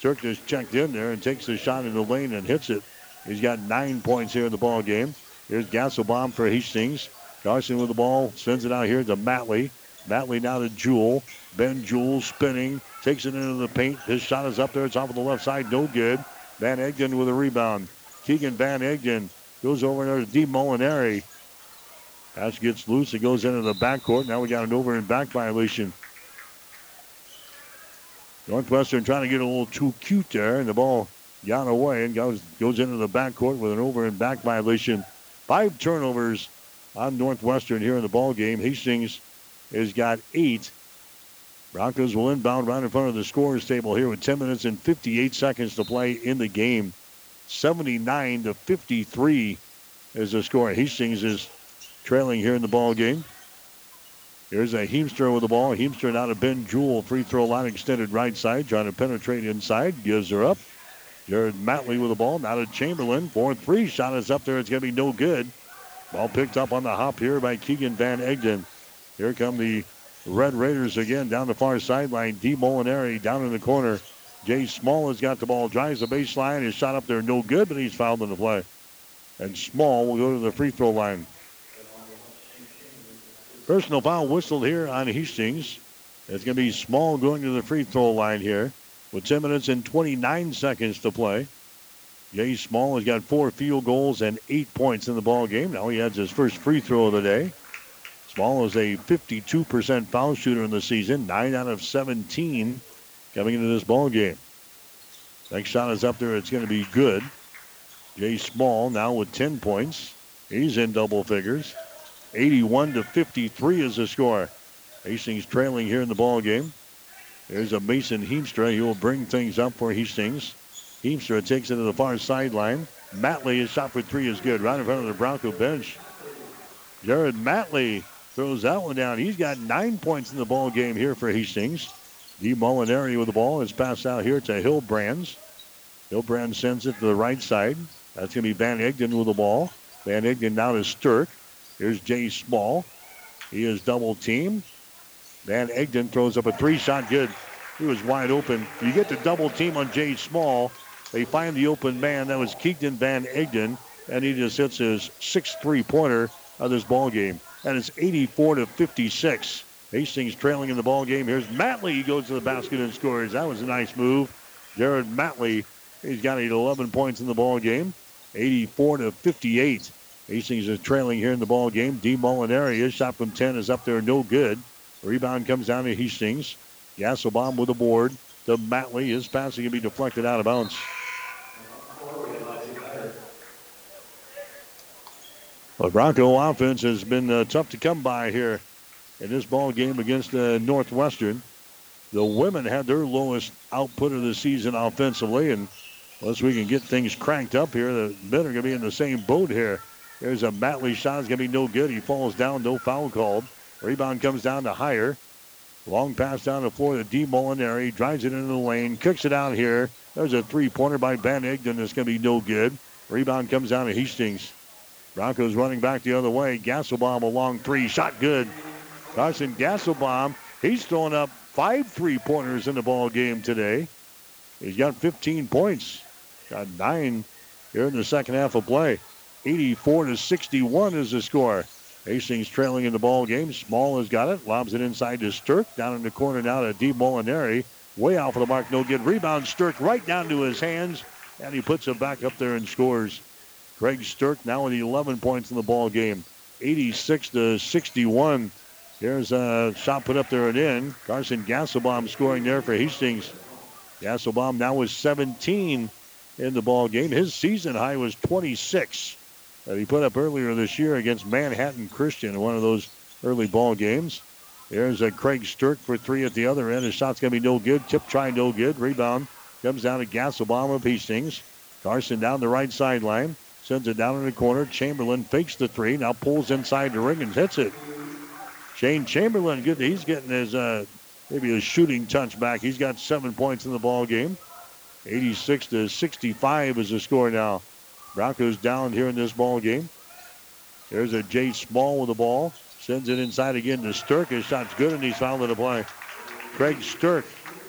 Sturck just checked in there and takes the shot in the lane and hits it. He's got nine points here in the ball game. Here's Gasselbaum for Hastings. Carson with the ball, sends it out here to Matley. Matley now to Jewell. Ben Jewell spinning, takes it into the paint. His shot is up there. It's off of the left side, no good. Van Egden with a rebound. Keegan Van Egden goes over there to D. Molinari. Pass gets loose. It goes into the backcourt. Now we got an over and back violation. Northwestern trying to get a little too cute there, and the ball got away and goes goes into the backcourt with an over and back violation. Five turnovers on Northwestern here in the ball game. Hastings has got eight. Broncos will inbound right in front of the scorers table here with 10 minutes and 58 seconds to play in the game. 79 to 53 is the score. Hastings is trailing here in the ball game. Here's a Heemstra with the ball. Heemstra now to Ben Jewell. Free throw line extended right side. Trying to penetrate inside. Gives her up. Jared Matley with the ball. Now to Chamberlain. 4-3 shot is up there. It's going to be no good. Ball picked up on the hop here by Keegan Van Egden. Here come the Red Raiders again down the far sideline. D. Molinari down in the corner. Jay Small has got the ball, drives the baseline, his shot up there, no good, but he's fouled in the play. And Small will go to the free throw line. Personal foul whistled here on Hastings. It's going to be Small going to the free throw line here with 10 minutes and 29 seconds to play. Jay Small has got four field goals and eight points in the ball game. Now he has his first free throw of the day. Small is a 52% foul shooter in the season, 9 out of 17 coming into this ball game. Next shot is up there. It's going to be good. Jay Small now with 10 points. He's in double figures. 81 to 53 is the score. Hastings trailing here in the ball game. There's a Mason Heemstra. He will bring things up for Hastings. Heemstra takes it to the far sideline. Matley, his shot for three is good, right in front of the Bronco bench. Jared Matley throws that one down. He's got nine points in the ball game here for Hastings. D. Molinari with the ball is passed out here to Hillbrands. Hillbrands sends it to the right side. That's going to be Van Egden with the ball. Van Egden now to Stirk. Here's Jay Small. He is double teamed. Van Egden throws up a three shot good. He was wide open. You get the double team on Jay Small. They find the open man. That was Keaton Van Egden. And he just hits his sixth three pointer of this ball game. And it's 84 to 56. Hastings trailing in the ball game. Here's Matley. He goes to the basket and scores. That was a nice move. Jared Matley, he's got 11 points in the ball game. 84 to 58. Hastings is trailing here in the ball game. D. Molinari, his shot from 10 is up there, no good. Rebound comes down to Hastings. Gasselbaum with the board The Matley. His passing can be deflected out of bounds. The Bronco offense has been uh, tough to come by here in this ball game against uh, Northwestern. The women had their lowest output of the season offensively, and unless we can get things cranked up here, the men are going to be in the same boat here. There's a Matley shot. It's going to be no good. He falls down. No foul called. Rebound comes down to Heyer. Long pass down the floor to D. Molinari. Drives it into the lane. Kicks it out here. There's a three-pointer by Van Egden. It's going to be no good. Rebound comes down to Hastings. Broncos running back the other way. Gasselbaum a long three. Shot good. Carson Gasselbaum, he's thrown up five three-pointers in the ball game today. He's got 15 points. Got nine here in the second half of play. 84 to 61 is the score. Hastings trailing in the ball game. Small has got it. Lobs it inside to Stirk. Down in the corner now to D. Molinari. Way out for the mark. No good. Rebound Stirk right down to his hands. And he puts it back up there and scores. Craig Stirk now with 11 points in the ball game. 86 to 61. There's a shot put up there and in. Carson Gasselbaum scoring there for Hastings. Gasselbaum now with 17 in the ball game. His season high was 26 that he put up earlier this year against Manhattan Christian in one of those early ball games. There's a Craig Stirk for three at the other end. His shot's going to be no good. Tip try no good. Rebound comes down to Gasselbaum of Hastings. Carson down the right sideline. Sends it down in the corner. Chamberlain fakes the three. Now pulls inside the ring and hits it. Shane Chamberlain, good. He's getting his uh, maybe his shooting touch back. He's got seven points in the ball game. 86 to 65 is the score now. Broncos down here in this ball game. There's a Jay Small with the ball. Sends it inside again to Stirk. His shot's good, and he's fouled in the play. Craig Stirk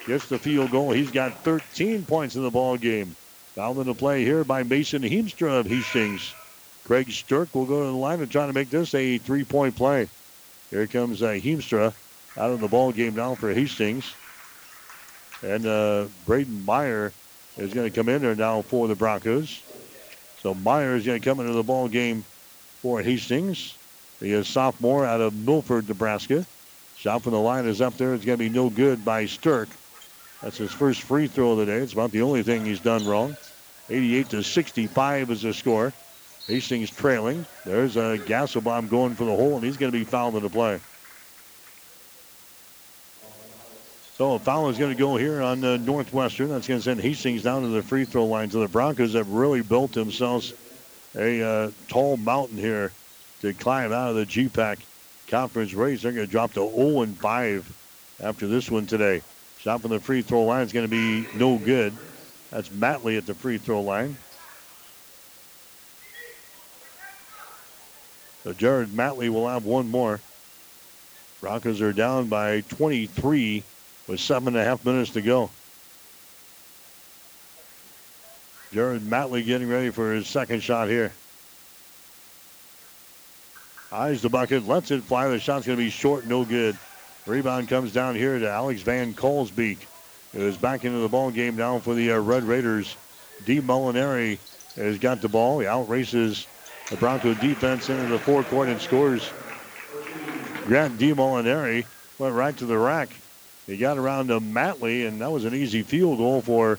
gets the field goal. He's got 13 points in the ball game. Fouled in the play here by Mason Heemstra of Hastings. Craig Stirk will go to the line and try to make this a three-point play. Here comes uh, Heemstra out of the ball game now for Hastings. And uh, Braden Meyer is going to come in there now for the Broncos. So Myers going to come into the ball game for Hastings. He is sophomore out of Milford, Nebraska. Shot from the line is up there. It's going to be no good by Stirk. That's his first free throw of the day. It's about the only thing he's done wrong. 88 to 65 is the score. Hastings trailing. There's a Gasselbaum going for the hole, and he's going to be fouled in the play. So a foul is going to go here on uh, Northwestern. That's going to send Hastings down to the free throw line. So the Broncos have really built themselves a uh, tall mountain here to climb out of the GPAC conference race. They're going to drop to 0 and 5 after this one today. Shot from the free throw line is going to be no good. That's Matley at the free throw line. So Jared Matley will have one more. Broncos are down by 23 with seven and a half minutes to go. Jared Matley getting ready for his second shot here. Eyes the bucket, lets it fly. The shot's going to be short, no good. Rebound comes down here to Alex Van Kalsbeek. It is back into the ball game now for the uh, Red Raiders. D. Molinari has got the ball. He outraces the Bronco defense into the forecourt and scores. Grant D. Molinari went right to the rack. He got around to Matley, and that was an easy field goal for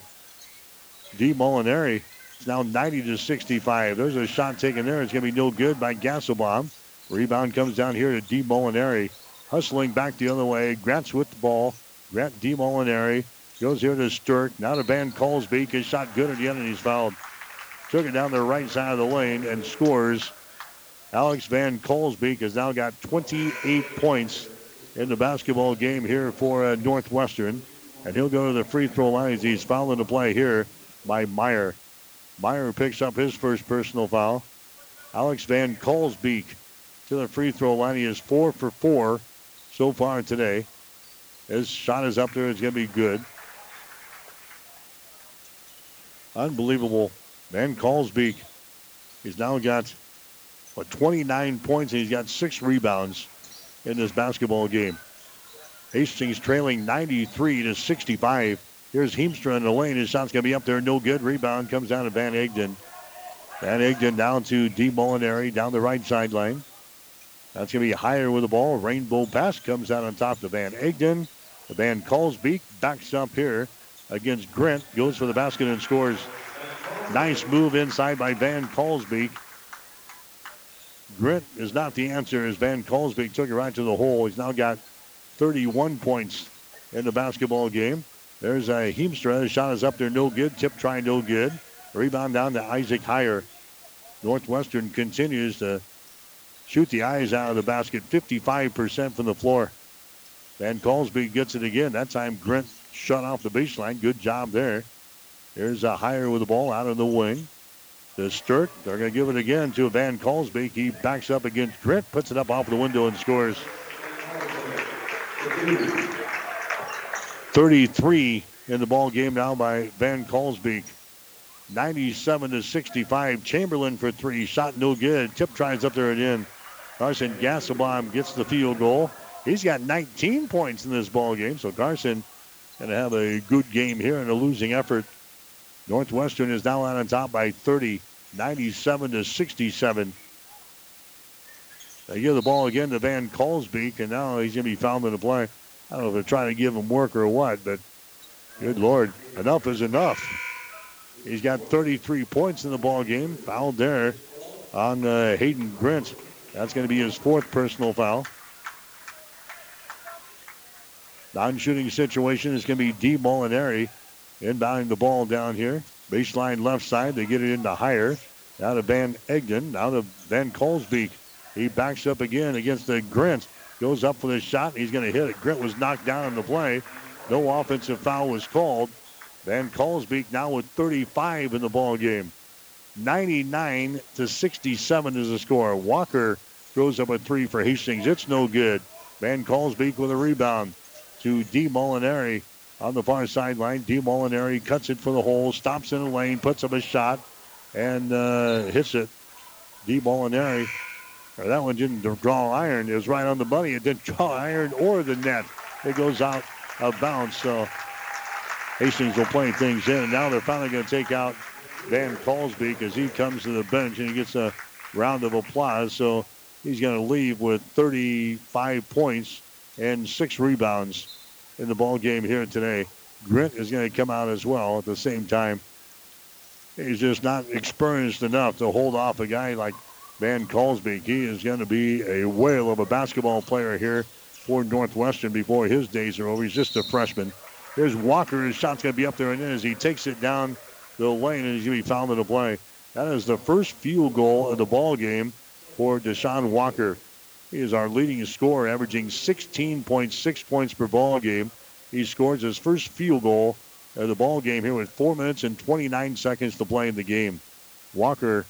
D. Molinari. It's now 90 to 65. There's a shot taken there. It's going to be no good by Gasselbaum. Rebound comes down here to D. Molinari. Hustling back the other way. Grant's with the ball. Grant D. Molinari goes here to Stirk. Now to Van Kalsbeek. His shot good at the end, and he's fouled. Took it down the right side of the lane and scores. Alex Van Kalsbeek has now got 28 points in the basketball game here for uh, Northwestern. And he'll go to the free throw line as he's fouling the play here by Meyer. Meyer picks up his first personal foul. Alex Van Kalsbeek to the free throw line. He is four for four so far today. His shot is up there. It's going to be good. Unbelievable. Van Kalsbeek, he's now got, what, 29 points, and he's got six rebounds in this basketball game. Hastings trailing 93 to 65. Here's Heemstra in the lane. His shot's going to be up there. No good. Rebound comes down to Van Egden. Van Egden down to D. Molinari down the right sideline. That's going to be Heyer with the ball. Rainbow pass comes out on top to Van Egden. The Van Kalsbeek backs up here against Grant. Goes for the basket and scores. Nice move inside by Van Kalsbeek. Grant is not the answer as Van Kalsbeek took it right to the hole. He's now got 31 points in the basketball game. There's a Heemstra. His shot is up there, no good. Tip try, no good. Rebound down to Isaac Heyer. Northwestern continues to shoot the eyes out of the basket. 55% from the floor. Van Kalsbeek gets it again. That time Grint shut off the baseline. Good job there. There's a Heyer with the ball out of the wing. To Stirk. They're going to give it again to Van Kalsbeek. He backs up against Grant, puts it up off the window and scores. 33 in the ball game now by Van Kalsbeek. 97 to 65. Chamberlain for three. Shot no good. Tip tries up there and in. Carson Gasselbaum gets the field goal. He's got 19 points in this ball game. So Carson going to have a good game here in a losing effort. Northwestern is now out on top by 30, 97 to 67. They give the ball again to Van Kalsbeek, and now he's going to be fouled in the play. I don't know if they're trying to give him work or what, but good Lord, enough is enough. He's got 33 points in the ball game. Fouled there on uh, Hayden Grant. That's going to be his fourth personal foul. Non-shooting situation is going to be D. Molinari inbounding the ball down here. Baseline left side. They get it into Heyer. Now to Van Egden. Now to Van Kalsbeek. He backs up again against the Grant. Goes up for the shot. He's going to hit it. Grant was knocked down in the play. No offensive foul was called. Van Kalsbeek now with 35 in the ball game. 99 to 67 is the score. Walker throws up a three for Hastings. It's no good. Van Kalsbeek with a rebound to D. Molinari on the far sideline. D. Molinari cuts it for the hole, stops in the lane, puts up a shot, and uh, hits it. D. Molinari, or that one didn't draw iron. It was right on the money. It didn't draw iron or the net. It goes out of bounds. So Hastings will play things in. And now they're finally going to take out Van Kalsbeek as he comes to the bench and he gets a round of applause. So he's going to leave with 35 points and six rebounds in the ball game here today. Grant is going to come out as well at the same time. He's just not experienced enough to hold off a guy like Van Kalsbeek. He is going to be a whale of a basketball player here for Northwestern before his days are over. He's just a freshman. Here's Walker. His shot's going to be up there and in as he takes it down the lane and he's going to be fouled in the play. That is the first field goal of the ball game for Deshaun Walker. He is our leading scorer, averaging 16.6 points per ball game. He scores his first field goal of the ball game here with 4 minutes and 29 seconds to play in the game. Walker,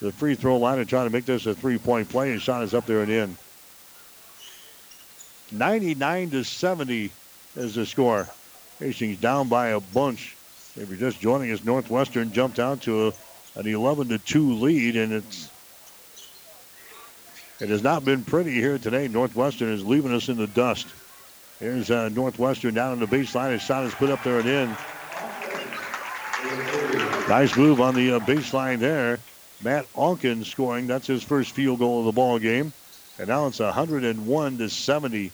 the free throw line, and trying to make this a three-point play. His shot is up there and in. 99 to 70 is the score. Hastings down by a bunch If you're just joining us, Northwestern jumped out to a, an 11 to 2 lead, and it's it has not been pretty here today. Northwestern is leaving us in the dust. Here's uh, Northwestern down on the baseline. A shot is put up there and in. Nice move on the uh, baseline there. Matt Onken scoring. That's his first field goal of the ball game. And now it's 101 to 70.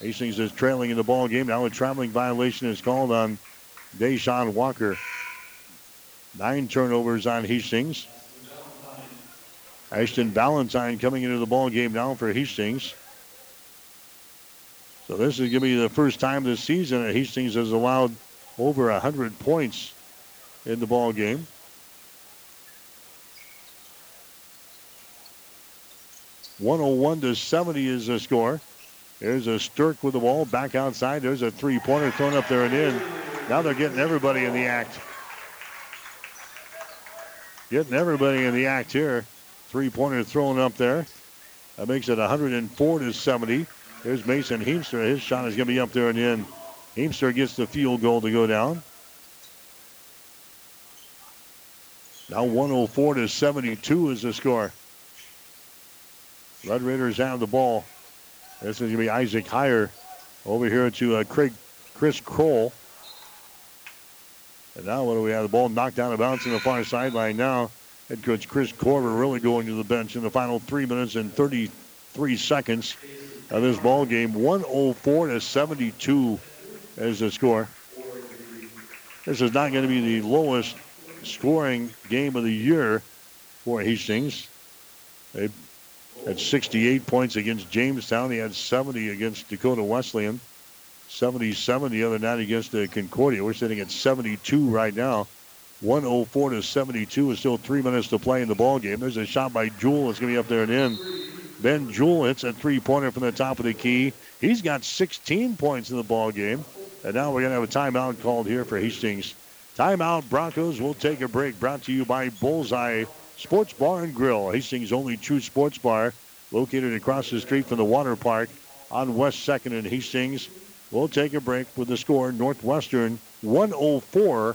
Hastings is trailing in the ball game. Now a traveling violation is called on Deshaun Walker. Nine turnovers on Hastings. Ashton Valentine coming into the ball game now for Hastings. So this is going to be the first time this season that Hastings has allowed over 100 points in the ball game. One hundred oh one to seventy is the score. There's a Stirk with the ball back outside. There's a three-pointer thrown up there and in. Now they're getting everybody in the act. Getting everybody in the act here. Three-pointer thrown up there. That makes it 104 to 70. There's Mason Heemstra. His shot is going to be up there in and in. Heemstra gets the field goal to go down. Now 104 to 72 is the score. Red Raiders have the ball. This is going to be Isaac Heyer over here to uh, Craig, Chris Kroll. And now what do we have? The ball knocked down of bounds on the far sideline now. Head coach Kris Korver really going to the bench in the final three minutes and 33 seconds of this ball game. 104 to 72 is the score. This is not going to be the lowest scoring game of the year for Hastings. They had 68 points against Jamestown. He had 70 against Dakota Wesleyan. 77 the other night against the Concordia. We're sitting at 72 right now. 104 to 72 is still three minutes to play in the ball game. There's a shot by Jewell. It's going to be up there and in. Ben Jewell hits a three-pointer from the top of the key. He's got 16 points in the ball game. And now we're going to have a timeout called here for Hastings. Timeout Broncos. We'll take a break. Brought to you by Bullseye Sports Bar and Grill. Hastings' only true sports bar, located across the street from the water park on West 2nd and Hastings. We'll take a break with the score Northwestern 104,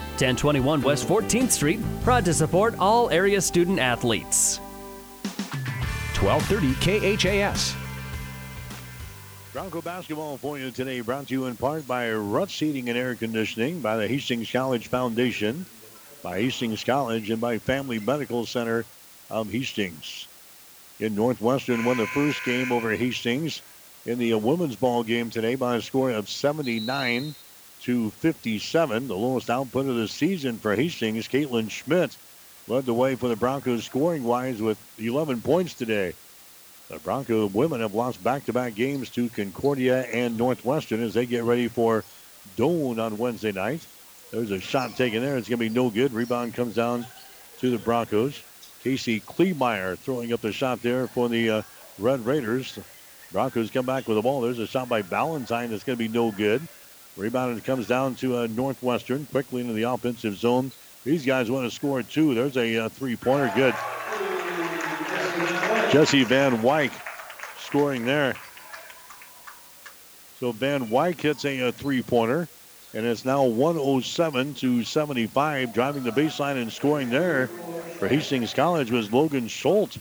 1021 West 14th Street, proud to support all area student athletes. 1230 KHAS. Bronco basketball for you today brought to you in part by Ruts Heating and Air Conditioning, by the Hastings College Foundation, by Hastings College, and by Family Medical Center of Hastings. In Northwestern won the first game over Hastings in the women's ball game today by a score of 79 to 57. The lowest output of the season for Hastings. Caitlin Schmidt led the way for the Broncos scoring wise with 11 points today. The Bronco women have lost back-to-back games to Concordia and Northwestern as they get ready for Doane on Wednesday night. There's a shot taken there. It's going to be no good. Rebound comes down to the Broncos. Casey Kleemeyer throwing up the shot there for the uh, Red Raiders. Broncos come back with the ball. There's a shot by Valentine that's going to be no good. Rebound comes down to uh, Northwestern quickly into the offensive zone. These guys want to score two. There's a uh, three-pointer. Good. Jesse Van Wyk scoring there. So Van Wyk hits a, a three-pointer, and it's now 107 to 75. Driving the baseline and scoring there for Hastings College was Logan Schultz.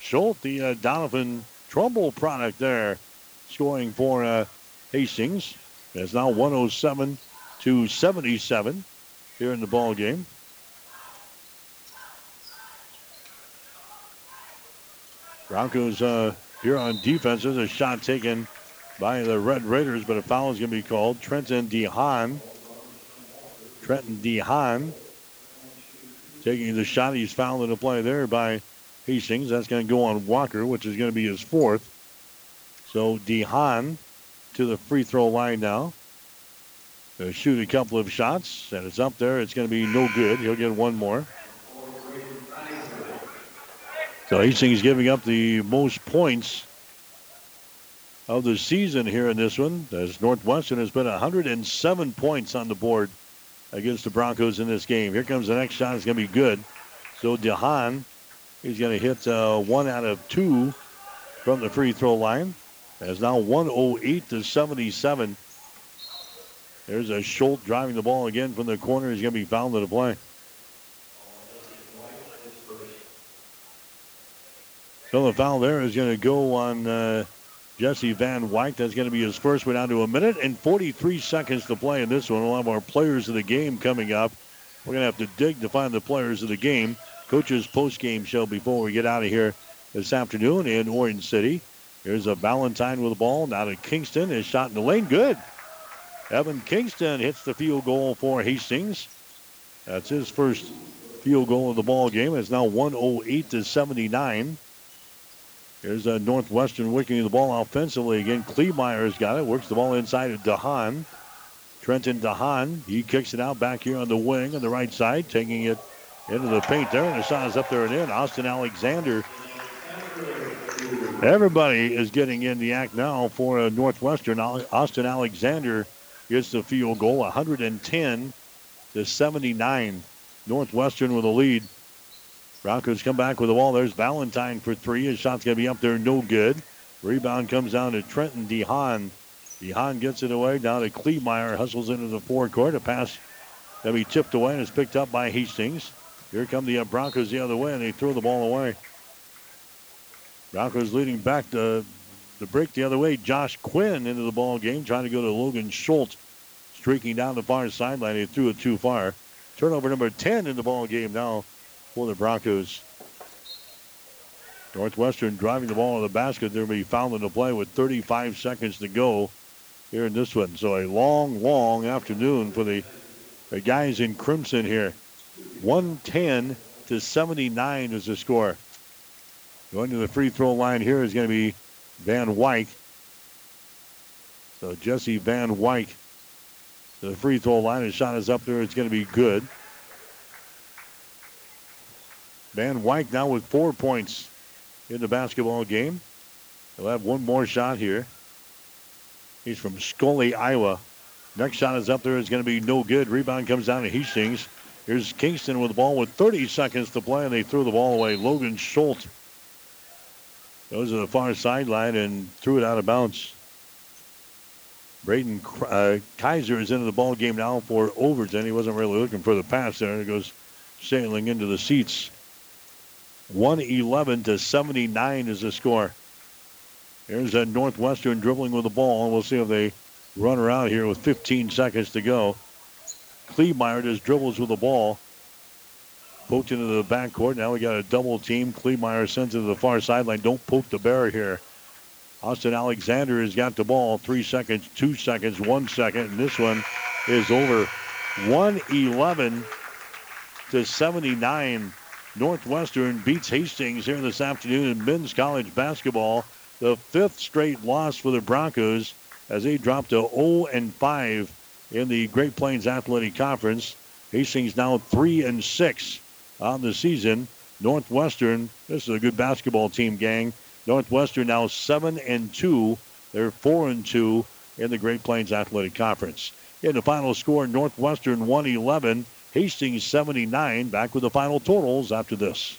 Schultz, the uh, Donovan Trumbull product there, scoring for uh, Hastings. It's now 107 to 77 here in the ball game. Broncos uh, here on defense. There's a shot taken by the Red Raiders, but a foul is going to be called. Trenton DeHaan. Trenton DeHaan taking the shot. He's fouled in the play there by Hastings. That's going to go on Walker, which is going to be his fourth. So DeHaan to the free throw line now. shoot a couple of shots, and it's up there. It's going to be no good. He'll get one more. So Hastings giving up the most points of the season here in this one, as Northwestern has been 107 points on the board against the Broncos in this game. Here comes the next shot. It's going to be good. So DeHaan, he's going to hit uh, one out of two from the free throw line. As now 108 to 77. There's a Schultz driving the ball again from the corner. He's going to be fouled in the play. So the foul there is going to go on uh, Jesse Van Wyk. That's going to be his first one down to a minute and 43 seconds to play in this one. We'll have our players of the game coming up. We're going to have to dig to find the players of the game. Coach's post-game show before we get out of here this afternoon in Orange City. Here's a Valentine with the ball. Now to Kingston. His shot in the lane. Good. Evan Kingston hits the field goal for Hastings. That's his first field goal of the ball game. It's now 108 to 79. Here's a Northwestern working the ball offensively again. Kleemeyer's got it. Works the ball inside to DeHaan. Trenton DeHaan. He kicks it out back here on the wing on the right side, taking it into the paint there. And the shot is up there and in. Austin Alexander. Everybody is getting in the act now for Northwestern. Austin Alexander gets the field goal 110 to 79. Northwestern with a lead. Broncos come back with the ball. There's Valentine for three. His shot's going to be up there, no good. Rebound comes down to Trenton DeHaan. DeHaan gets it away down to Kleemeyer. Hustles into the forecourt. A pass going to be tipped away and is picked up by Hastings. Here come the uh, Broncos the other way, and they throw the ball away. Broncos leading back to the break the other way. Josh Quinn into the ball game, trying to go to Logan Schultz, streaking down the far sideline. He threw it too far. Turnover number 10 in the ball game now for the Broncos. Northwestern driving the ball in the basket. They'll be fouled in the play with 35 seconds to go here in this one. So a long, long afternoon for the, the guys in crimson here. 110 to 79 is the score. Going to the free throw line here is going to be Van Wyk. So Jesse Van Wyk the free throw line. His shot is up there. It's going to be good. Van Wyk now with four points in the basketball game. He'll have one more shot here. He's from Scully, Iowa. Next shot is up there. It's going to be no good. Rebound comes down to Hastings. Here's Kingston with the ball with 30 seconds to play, and they threw the ball away. Logan Schultz goes to the far sideline and threw it out of bounds. Braden uh, Kaiser is into the ball game now for Overton. He wasn't really looking for the pass there. It goes sailing into the seats. 111 to 79 is the score. Here's a Northwestern dribbling with the ball, we'll see if they run around here with 15 seconds to go. Kleemeyer just dribbles with the ball. Poked into the backcourt. Now we got a double team. Kleemeyer sends it to the far sideline. Don't poke the bear here. Austin Alexander has got the ball. Three seconds, two seconds, one second. And this one is over 111 to 79. Northwestern beats Hastings here this afternoon in men's college basketball. The fifth straight loss for the Broncos as they drop to 0 and 5 in the Great Plains Athletic Conference. Hastings now 3 and 6 on the season. Northwestern, this is a good basketball team, gang. Northwestern now 7 and 2. They're 4 and 2 in the Great Plains Athletic Conference. In the final score, Northwestern 111, Hastings 79. Back with the final totals after this.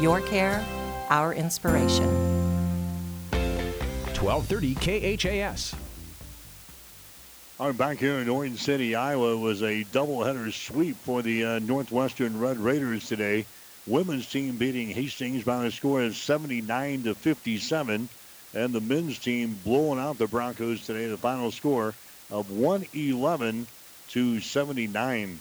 Your care, our inspiration. 1230 KHAS. Our back here in Orange City, Iowa, was a doubleheader sweep for the uh, Northwestern Red Raiders today. Women's team beating Hastings by a score of 79 to 57, and the men's team blowing out the Broncos today. The final score of 111 to 79.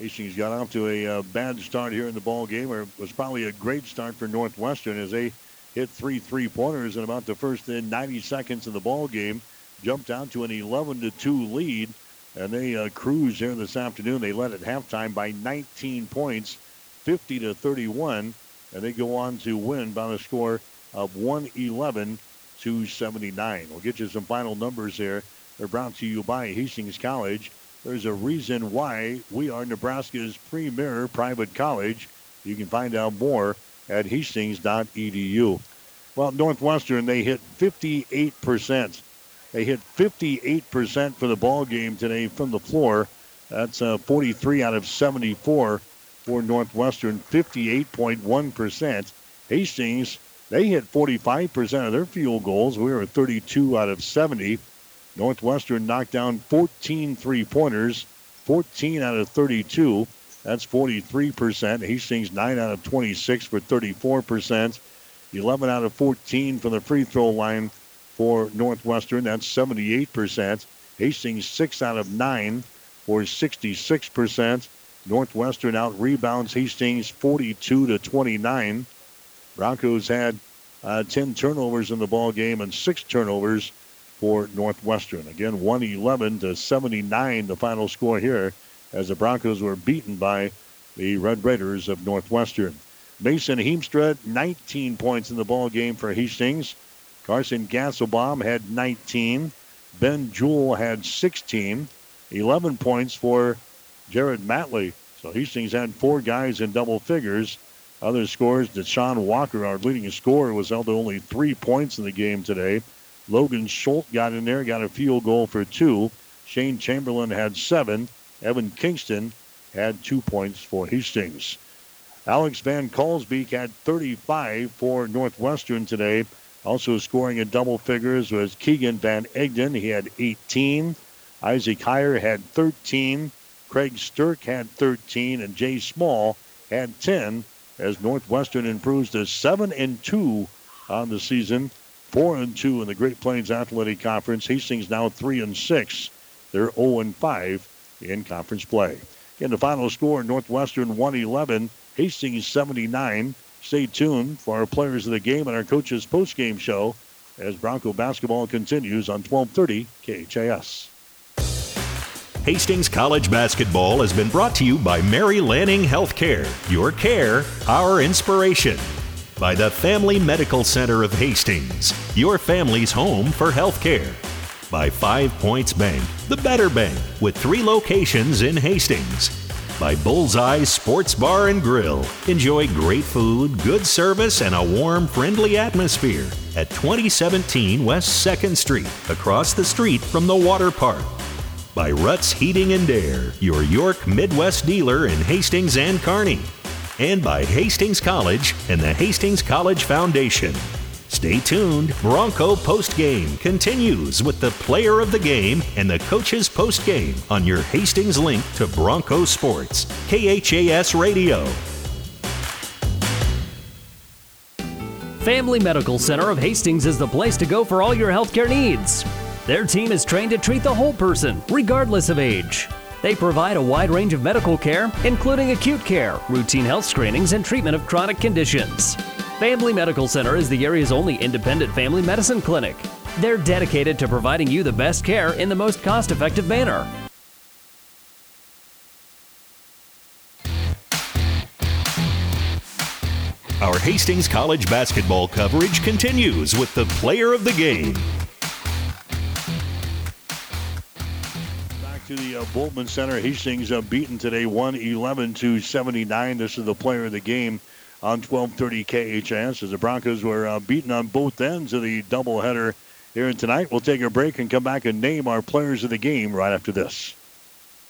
Hastings got off to a uh, bad start here in the ball game, or was probably a great start for Northwestern as they hit three three-pointers in about the first uh, 90 seconds of the ball game jumped out to an 11 to 2 lead, and they uh, cruised here this afternoon. They led at halftime by 19 points, 50 to 31, and they go on to win by a score of 111 to 79. We'll get you some final numbers here. They're brought to you by Hastings College. There's a reason why we are Nebraska's premier private college. You can find out more at hastings.edu. Well, Northwestern, they hit 58%. They hit 58% for the ball game today from the floor. That's uh, 43 out of 74 for Northwestern, 58.1%. Hastings, they hit 45% of their field goals. We were 32 out of 70. Northwestern knocked down 14 three pointers, 14 out of 32. That's 43%. Hastings 9 out of 26 for 34%. 11 out of 14 from the free throw line for Northwestern. That's 78%. Hastings 6 out of 9 for 66%. Northwestern out rebounds Hastings 42 to 29. Broncos had uh, 10 turnovers in the ball game and six turnovers for Northwestern. Again, 111 to 79, the final score here, as the Broncos were beaten by the Red Raiders of Northwestern. Mason Heemstra, 19 points in the ball game for Hastings. Carson Gasselbaum had 19. Ben Jewell had 16. 11 points for Jared Matley. So Hastings had four guys in double figures. Other scores, Deshaun Walker, our leading scorer, was held to only three points in the game today. Logan Schultz got in there, got a field goal for two. Shane Chamberlain had seven. Evan Kingston had two points for Hastings. Alex Van Kalsbeek had 35 for Northwestern today. Also scoring in double figures was Keegan Van Egden. He had 18. Isaac Heyer had 13. Craig Sturck had 13. And Jay Small had 10 as Northwestern improves to 7 and 2 on the season. 4 and 2 in the Great Plains Athletic Conference. Hastings now 3 and 6. They're 0 and 5 in conference play. In the final score, Northwestern 111, Hastings 79. Stay tuned for our players of the game and our coaches post-game show as Bronco basketball continues on 1230 KHAS. Hastings College basketball has been brought to you by Mary Lanning Healthcare. Your care, our inspiration. By the Family Medical Center of Hastings, your family's home for healthcare. By Five Points Bank, the better bank, with three locations in Hastings by Bullseye Sports Bar and Grill. Enjoy great food, good service, and a warm, friendly atmosphere at 2017 West 2nd Street, across the street from the water park. By Ruts Heating and Air, your York Midwest dealer in Hastings and Kearney. And by Hastings College and the Hastings College Foundation. Stay tuned. Bronco Post Game continues with the player of the game and the coach's post game on your Hastings link to Bronco Sports, KHAS Radio. Family Medical Center of Hastings is the place to go for all your healthcare needs. Their team is trained to treat the whole person, regardless of age. They provide a wide range of medical care, including acute care, routine health screenings, and treatment of chronic conditions. Family Medical Center is the area's only independent family medicine clinic. They're dedicated to providing you the best care in the most cost effective manner. Our Hastings College basketball coverage continues with the player of the game. To the uh, Bultman Center. Hastings uh, beaten today 111 to 79. This is the player of the game on 1230 KHAS as the Broncos were uh, beaten on both ends of the doubleheader here and tonight. We'll take a break and come back and name our players of the game right after this.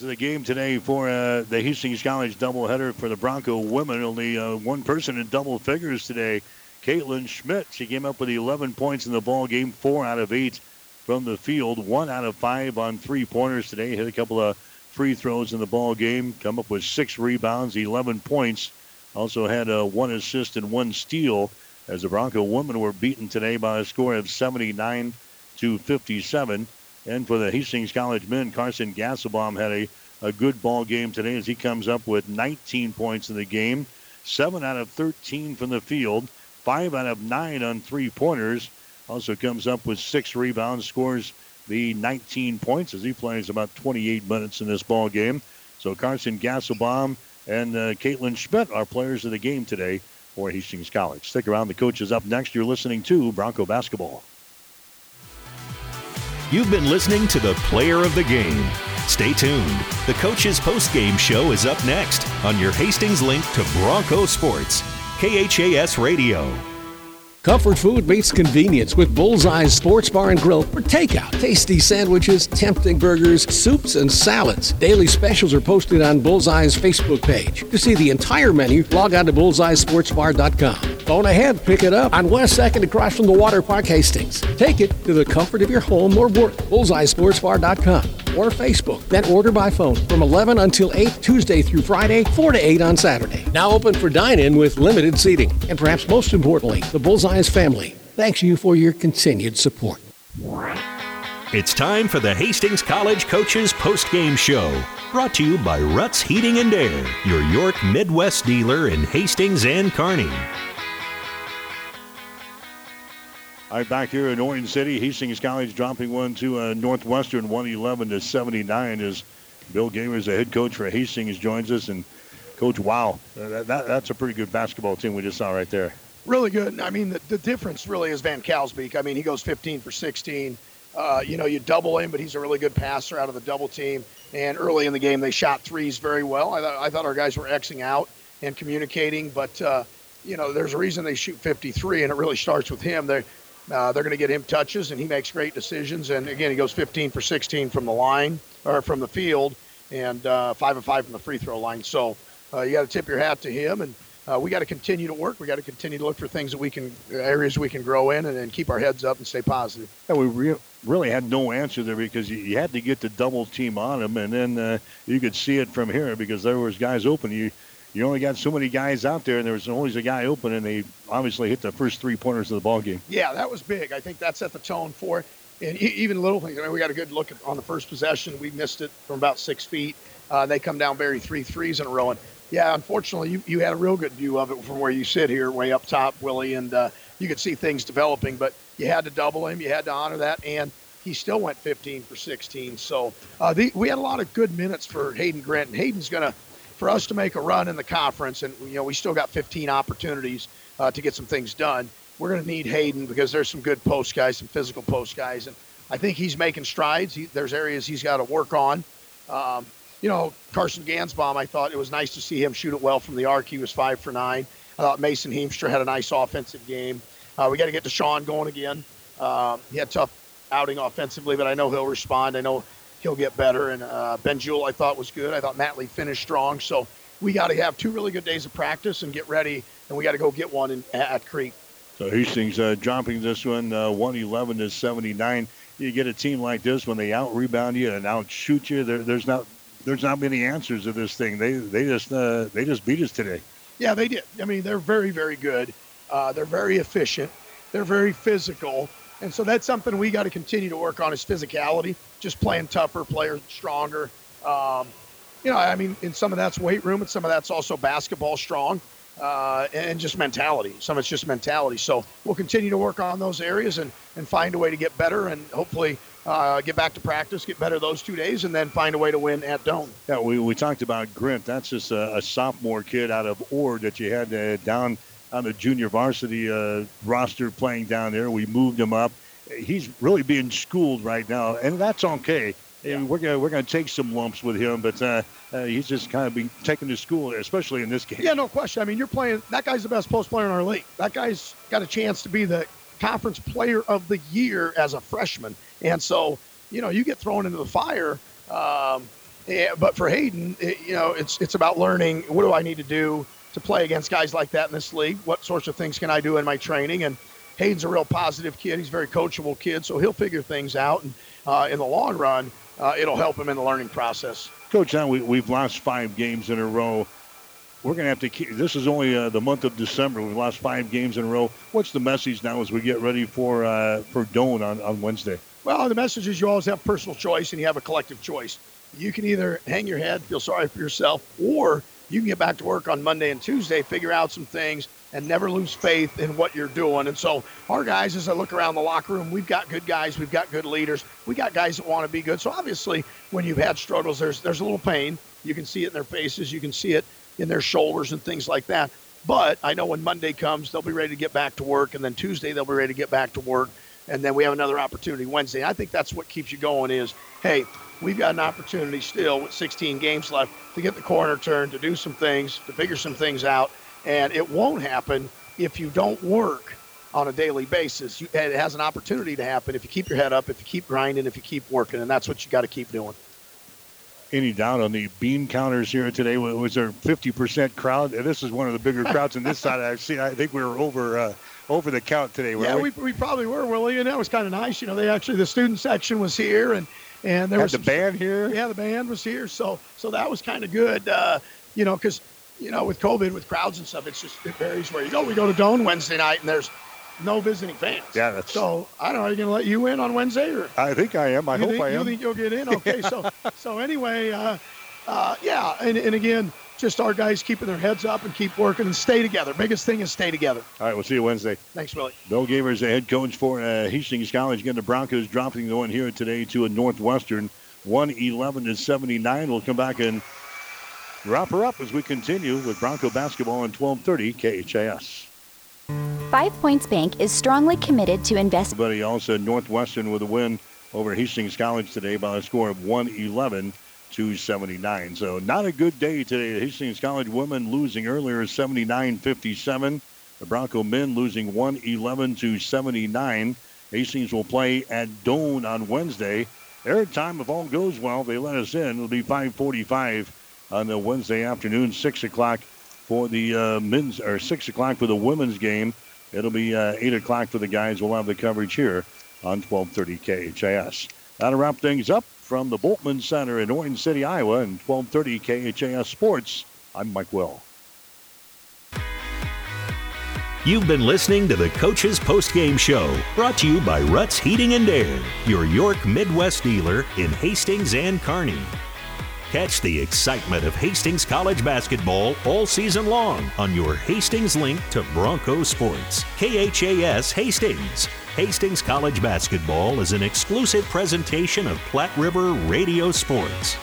Of the game today for uh, the Hastings College doubleheader for the Bronco women. Only uh, one person in double figures today. Caitlin Schmidt. She came up with 11 points in the ball game, four out of eight from the field, one out of five on three pointers today. Hit a couple of free throws in the ball game. Come up with six rebounds, 11 points. Also had uh, one assist and one steal as the Bronco women were beaten today by a score of 79 to 57. And for the Hastings College men, Carson Gasselbaum had a, a good ball game today as he comes up with 19 points in the game, 7 out of 13 from the field, 5 out of 9 on three pointers. Also comes up with six rebounds, scores the 19 points as he plays about 28 minutes in this ball game. So Carson Gasselbaum and uh, Caitlin Schmidt are players of the game today for Hastings College. Stick around. The coach is up next. You're listening to Bronco Basketball. You've been listening to the player of the game. Stay tuned. The coach's post-game show is up next on your Hastings link to Bronco Sports, KHAS Radio. Comfort food meets convenience with Bullseye's Sports Bar and Grill for takeout. Tasty sandwiches, tempting burgers, soups, and salads. Daily specials are posted on Bullseye's Facebook page. To see the entire menu, log on to bullseyesportsbar.com. Phone ahead, pick it up on West 2nd across from the Water Park Hastings. Take it to the comfort of your home or work. Bullseyesportsbar.com or Facebook. Then order by phone from 11 until 8 Tuesday through Friday, 4 to 8 on Saturday. Now open for dine-in with limited seating. And perhaps most importantly, the Bullseye's family thanks you for your continued support. It's time for the Hastings College Coaches Post-Game Show, brought to you by Ruts Heating and Air, your York Midwest dealer in Hastings and Kearney. All right, back here in Orange City, Hastings College dropping one to uh, Northwestern, 111 to 79. As Bill Gamers, the head coach for Hastings, joins us, and Coach, wow, that, that, that's a pretty good basketball team we just saw right there. Really good. I mean, the, the difference really is Van Kalsbeek. I mean, he goes 15 for 16. Uh, you know, you double him, but he's a really good passer out of the double team. And early in the game, they shot threes very well. I, th- I thought our guys were Xing out and communicating, but, uh, you know, there's a reason they shoot 53, and it really starts with him. They're, uh, they're going to get him touches, and he makes great decisions. And again, he goes 15 for 16 from the line or from the field, and uh, five of five from the free throw line. So uh, you got to tip your hat to him, and uh, we got to continue to work. We got to continue to look for things that we can, areas we can grow in, and, and keep our heads up and stay positive. Yeah, we re- really had no answer there because you, you, had to get the double team on him, and then uh, you could see it from here because there was guys open. You you only got so many guys out there, and there was always a guy open, and they obviously hit the first three pointers of the ball game. Yeah, that was big. I think that set the tone for it. And even little things. I mean, we got a good look at, on the first possession. We missed it from about six feet. Uh, they come down, bury three threes in a row. And yeah, unfortunately, you, you had a real good view of it from where you sit here, way up top, Willie, and uh, you could see things developing. But you had to double him. You had to honor that, and he still went 15 for 16. So uh, the, we had a lot of good minutes for Hayden Grint. And Hayden's going to for us to make a run in the conference, and you know we still got 15 opportunities uh, to get some things done. We're going to need Hayden because there's some good post guys, some physical post guys, and I think he's making strides. He, there's areas he's got to work on. Um, you know, Carson Gasselbaum, I thought it was nice to see him shoot it well from the arc. He was five for nine. I thought Mason Heemstra had a nice offensive game. Uh, we got to get Deshaun going again. Um, he had a tough outing offensively, but I know he'll respond. I know he'll get better. And uh, Ben Jewell, I thought was good. I thought Matley finished strong. So we got to have two really good days of practice and get ready, and we got to go get one in, at Creek. So Hastings uh, dropping this one uh, 111 to 79. You get a team like this when they out rebound you and out shoot you. There, there's not there's not many answers to this thing. They they just uh, they just beat us today. Yeah, they did. I mean, they're very, very good. Uh, they're very efficient. They're very physical. And so that's something we got to continue to work on is physicality, just playing tougher, players stronger. Um, you know, I mean, in some of that's weight room, and some of that's also basketball strong, uh, and just mentality. Some of it's just mentality. So we'll continue to work on those areas and, and find a way to get better and hopefully uh, get back to practice, get better those two days, and then find a way to win at Doane. Yeah, we, we talked about Grint. That's just a, a sophomore kid out of Ord that you had uh, down on the junior varsity uh, roster playing down there. We moved him up. He's really being schooled right now, and that's okay. Yeah. We're gonna we're gonna take some lumps with him, but uh, uh, he's just kind of being taken to school, especially in this game. Yeah, no question. I mean, you're playing. That guy's the best post player in our league. That guy's got a chance to be the conference player of the year as a freshman, and so you know you get thrown into the fire. Um, yeah, but for Hayden, it, you know, it's it's about learning. What do I need to do to play against guys like that in this league? What sorts of things can I do in my training? And Hayden's a real positive kid. He's a very coachable kid, so he'll figure things out. And uh, in the long run, uh, it'll help him in the learning process. Coach, now we, we've lost five games in a row. We're going to have to keep. This is only uh, the month of December. We've lost five games in a row. What's the message now as we get ready for uh, for Doane on, on Wednesday? Well, the message is you always have personal choice and you have a collective choice. You can either hang your head, feel sorry for yourself, or you can get back to work on Monday and Tuesday, figure out some things, and never lose faith in what you're doing. And so, our guys, as I look around the locker room, we've got good guys, we've got good leaders, we got guys that want to be good. So, obviously, when you've had struggles, there's there's a little pain. You can see it in their faces, you can see it in their shoulders and things like that. But I know when Monday comes, they'll be ready to get back to work, and then Tuesday they'll be ready to get back to work, and then we have another opportunity Wednesday. I think that's what keeps you going. Is hey, we've got an opportunity still with 16 games left to get the corner turned, to do some things, to figure some things out. And it won't happen if you don't work on a daily basis. it has an opportunity to happen if you keep your head up, if you keep grinding, if you keep working. And that's what you got to keep doing. Any doubt on the bean counters here today? Was there 50% crowd? This is one of the bigger crowds on this side I've seen. I think we were over uh, over the count today. yeah, we? we? We, probably were, Willie, and that was kind of nice. You know, they actually the student section was here, and and there Had was the some, band here. Yeah, the band was here, so so that was kind of good. Uh, you know, because you know with COVID, with crowds and stuff, it's just it varies where you go. We go to Doane Wednesday night, and there's no visiting fans. Yeah, that's so. I don't know. Are you going to let you in on Wednesday, or I think I am. I you hope think, I am. You think you'll get in? Okay, so so anyway, uh, uh, yeah, and and again, just our guys keeping their heads up and keep working and stay together. Biggest thing is stay together. All right, we'll see you Wednesday. Thanks, Willie. Bill Gavers, the head coach for uh, Hastings College. Again, the Broncos dropping the one here today to a Northwestern, 111 to 79. We'll come back and wrap her up as we continue with Bronco basketball on 1230 KHAS. Five Points Bank is strongly committed to invest. he also Northwestern with a win over Hastings College today by a score of 111 to 79. So not a good day today. Hastings College women losing earlier 79-57. The Bronco men losing 111 to 79. Hastings will play at Doane on Wednesday. Air time, if all goes well, they let us in. It'll be 5:45 on the Wednesday afternoon, 6 o'clock for the uh, men's or 6 o'clock for the women's game. It'll be uh, 8 o'clock for the guys. We'll have the coverage here on 1230 KHAS. That'll wrap things up from the Bultman Center in Orange City, Iowa, and 1230 KHAS Sports. I'm Mike Will. You've been listening to the Coach's Postgame Show, brought to you by Ruts Heating and Air, your York Midwest dealer in Hastings and Kearney. Catch the excitement of Hastings College basketball all season long on your Hastings link to Bronco Sports. KHAS Hastings. Hastings College basketball is an exclusive presentation of Platte River Radio Sports.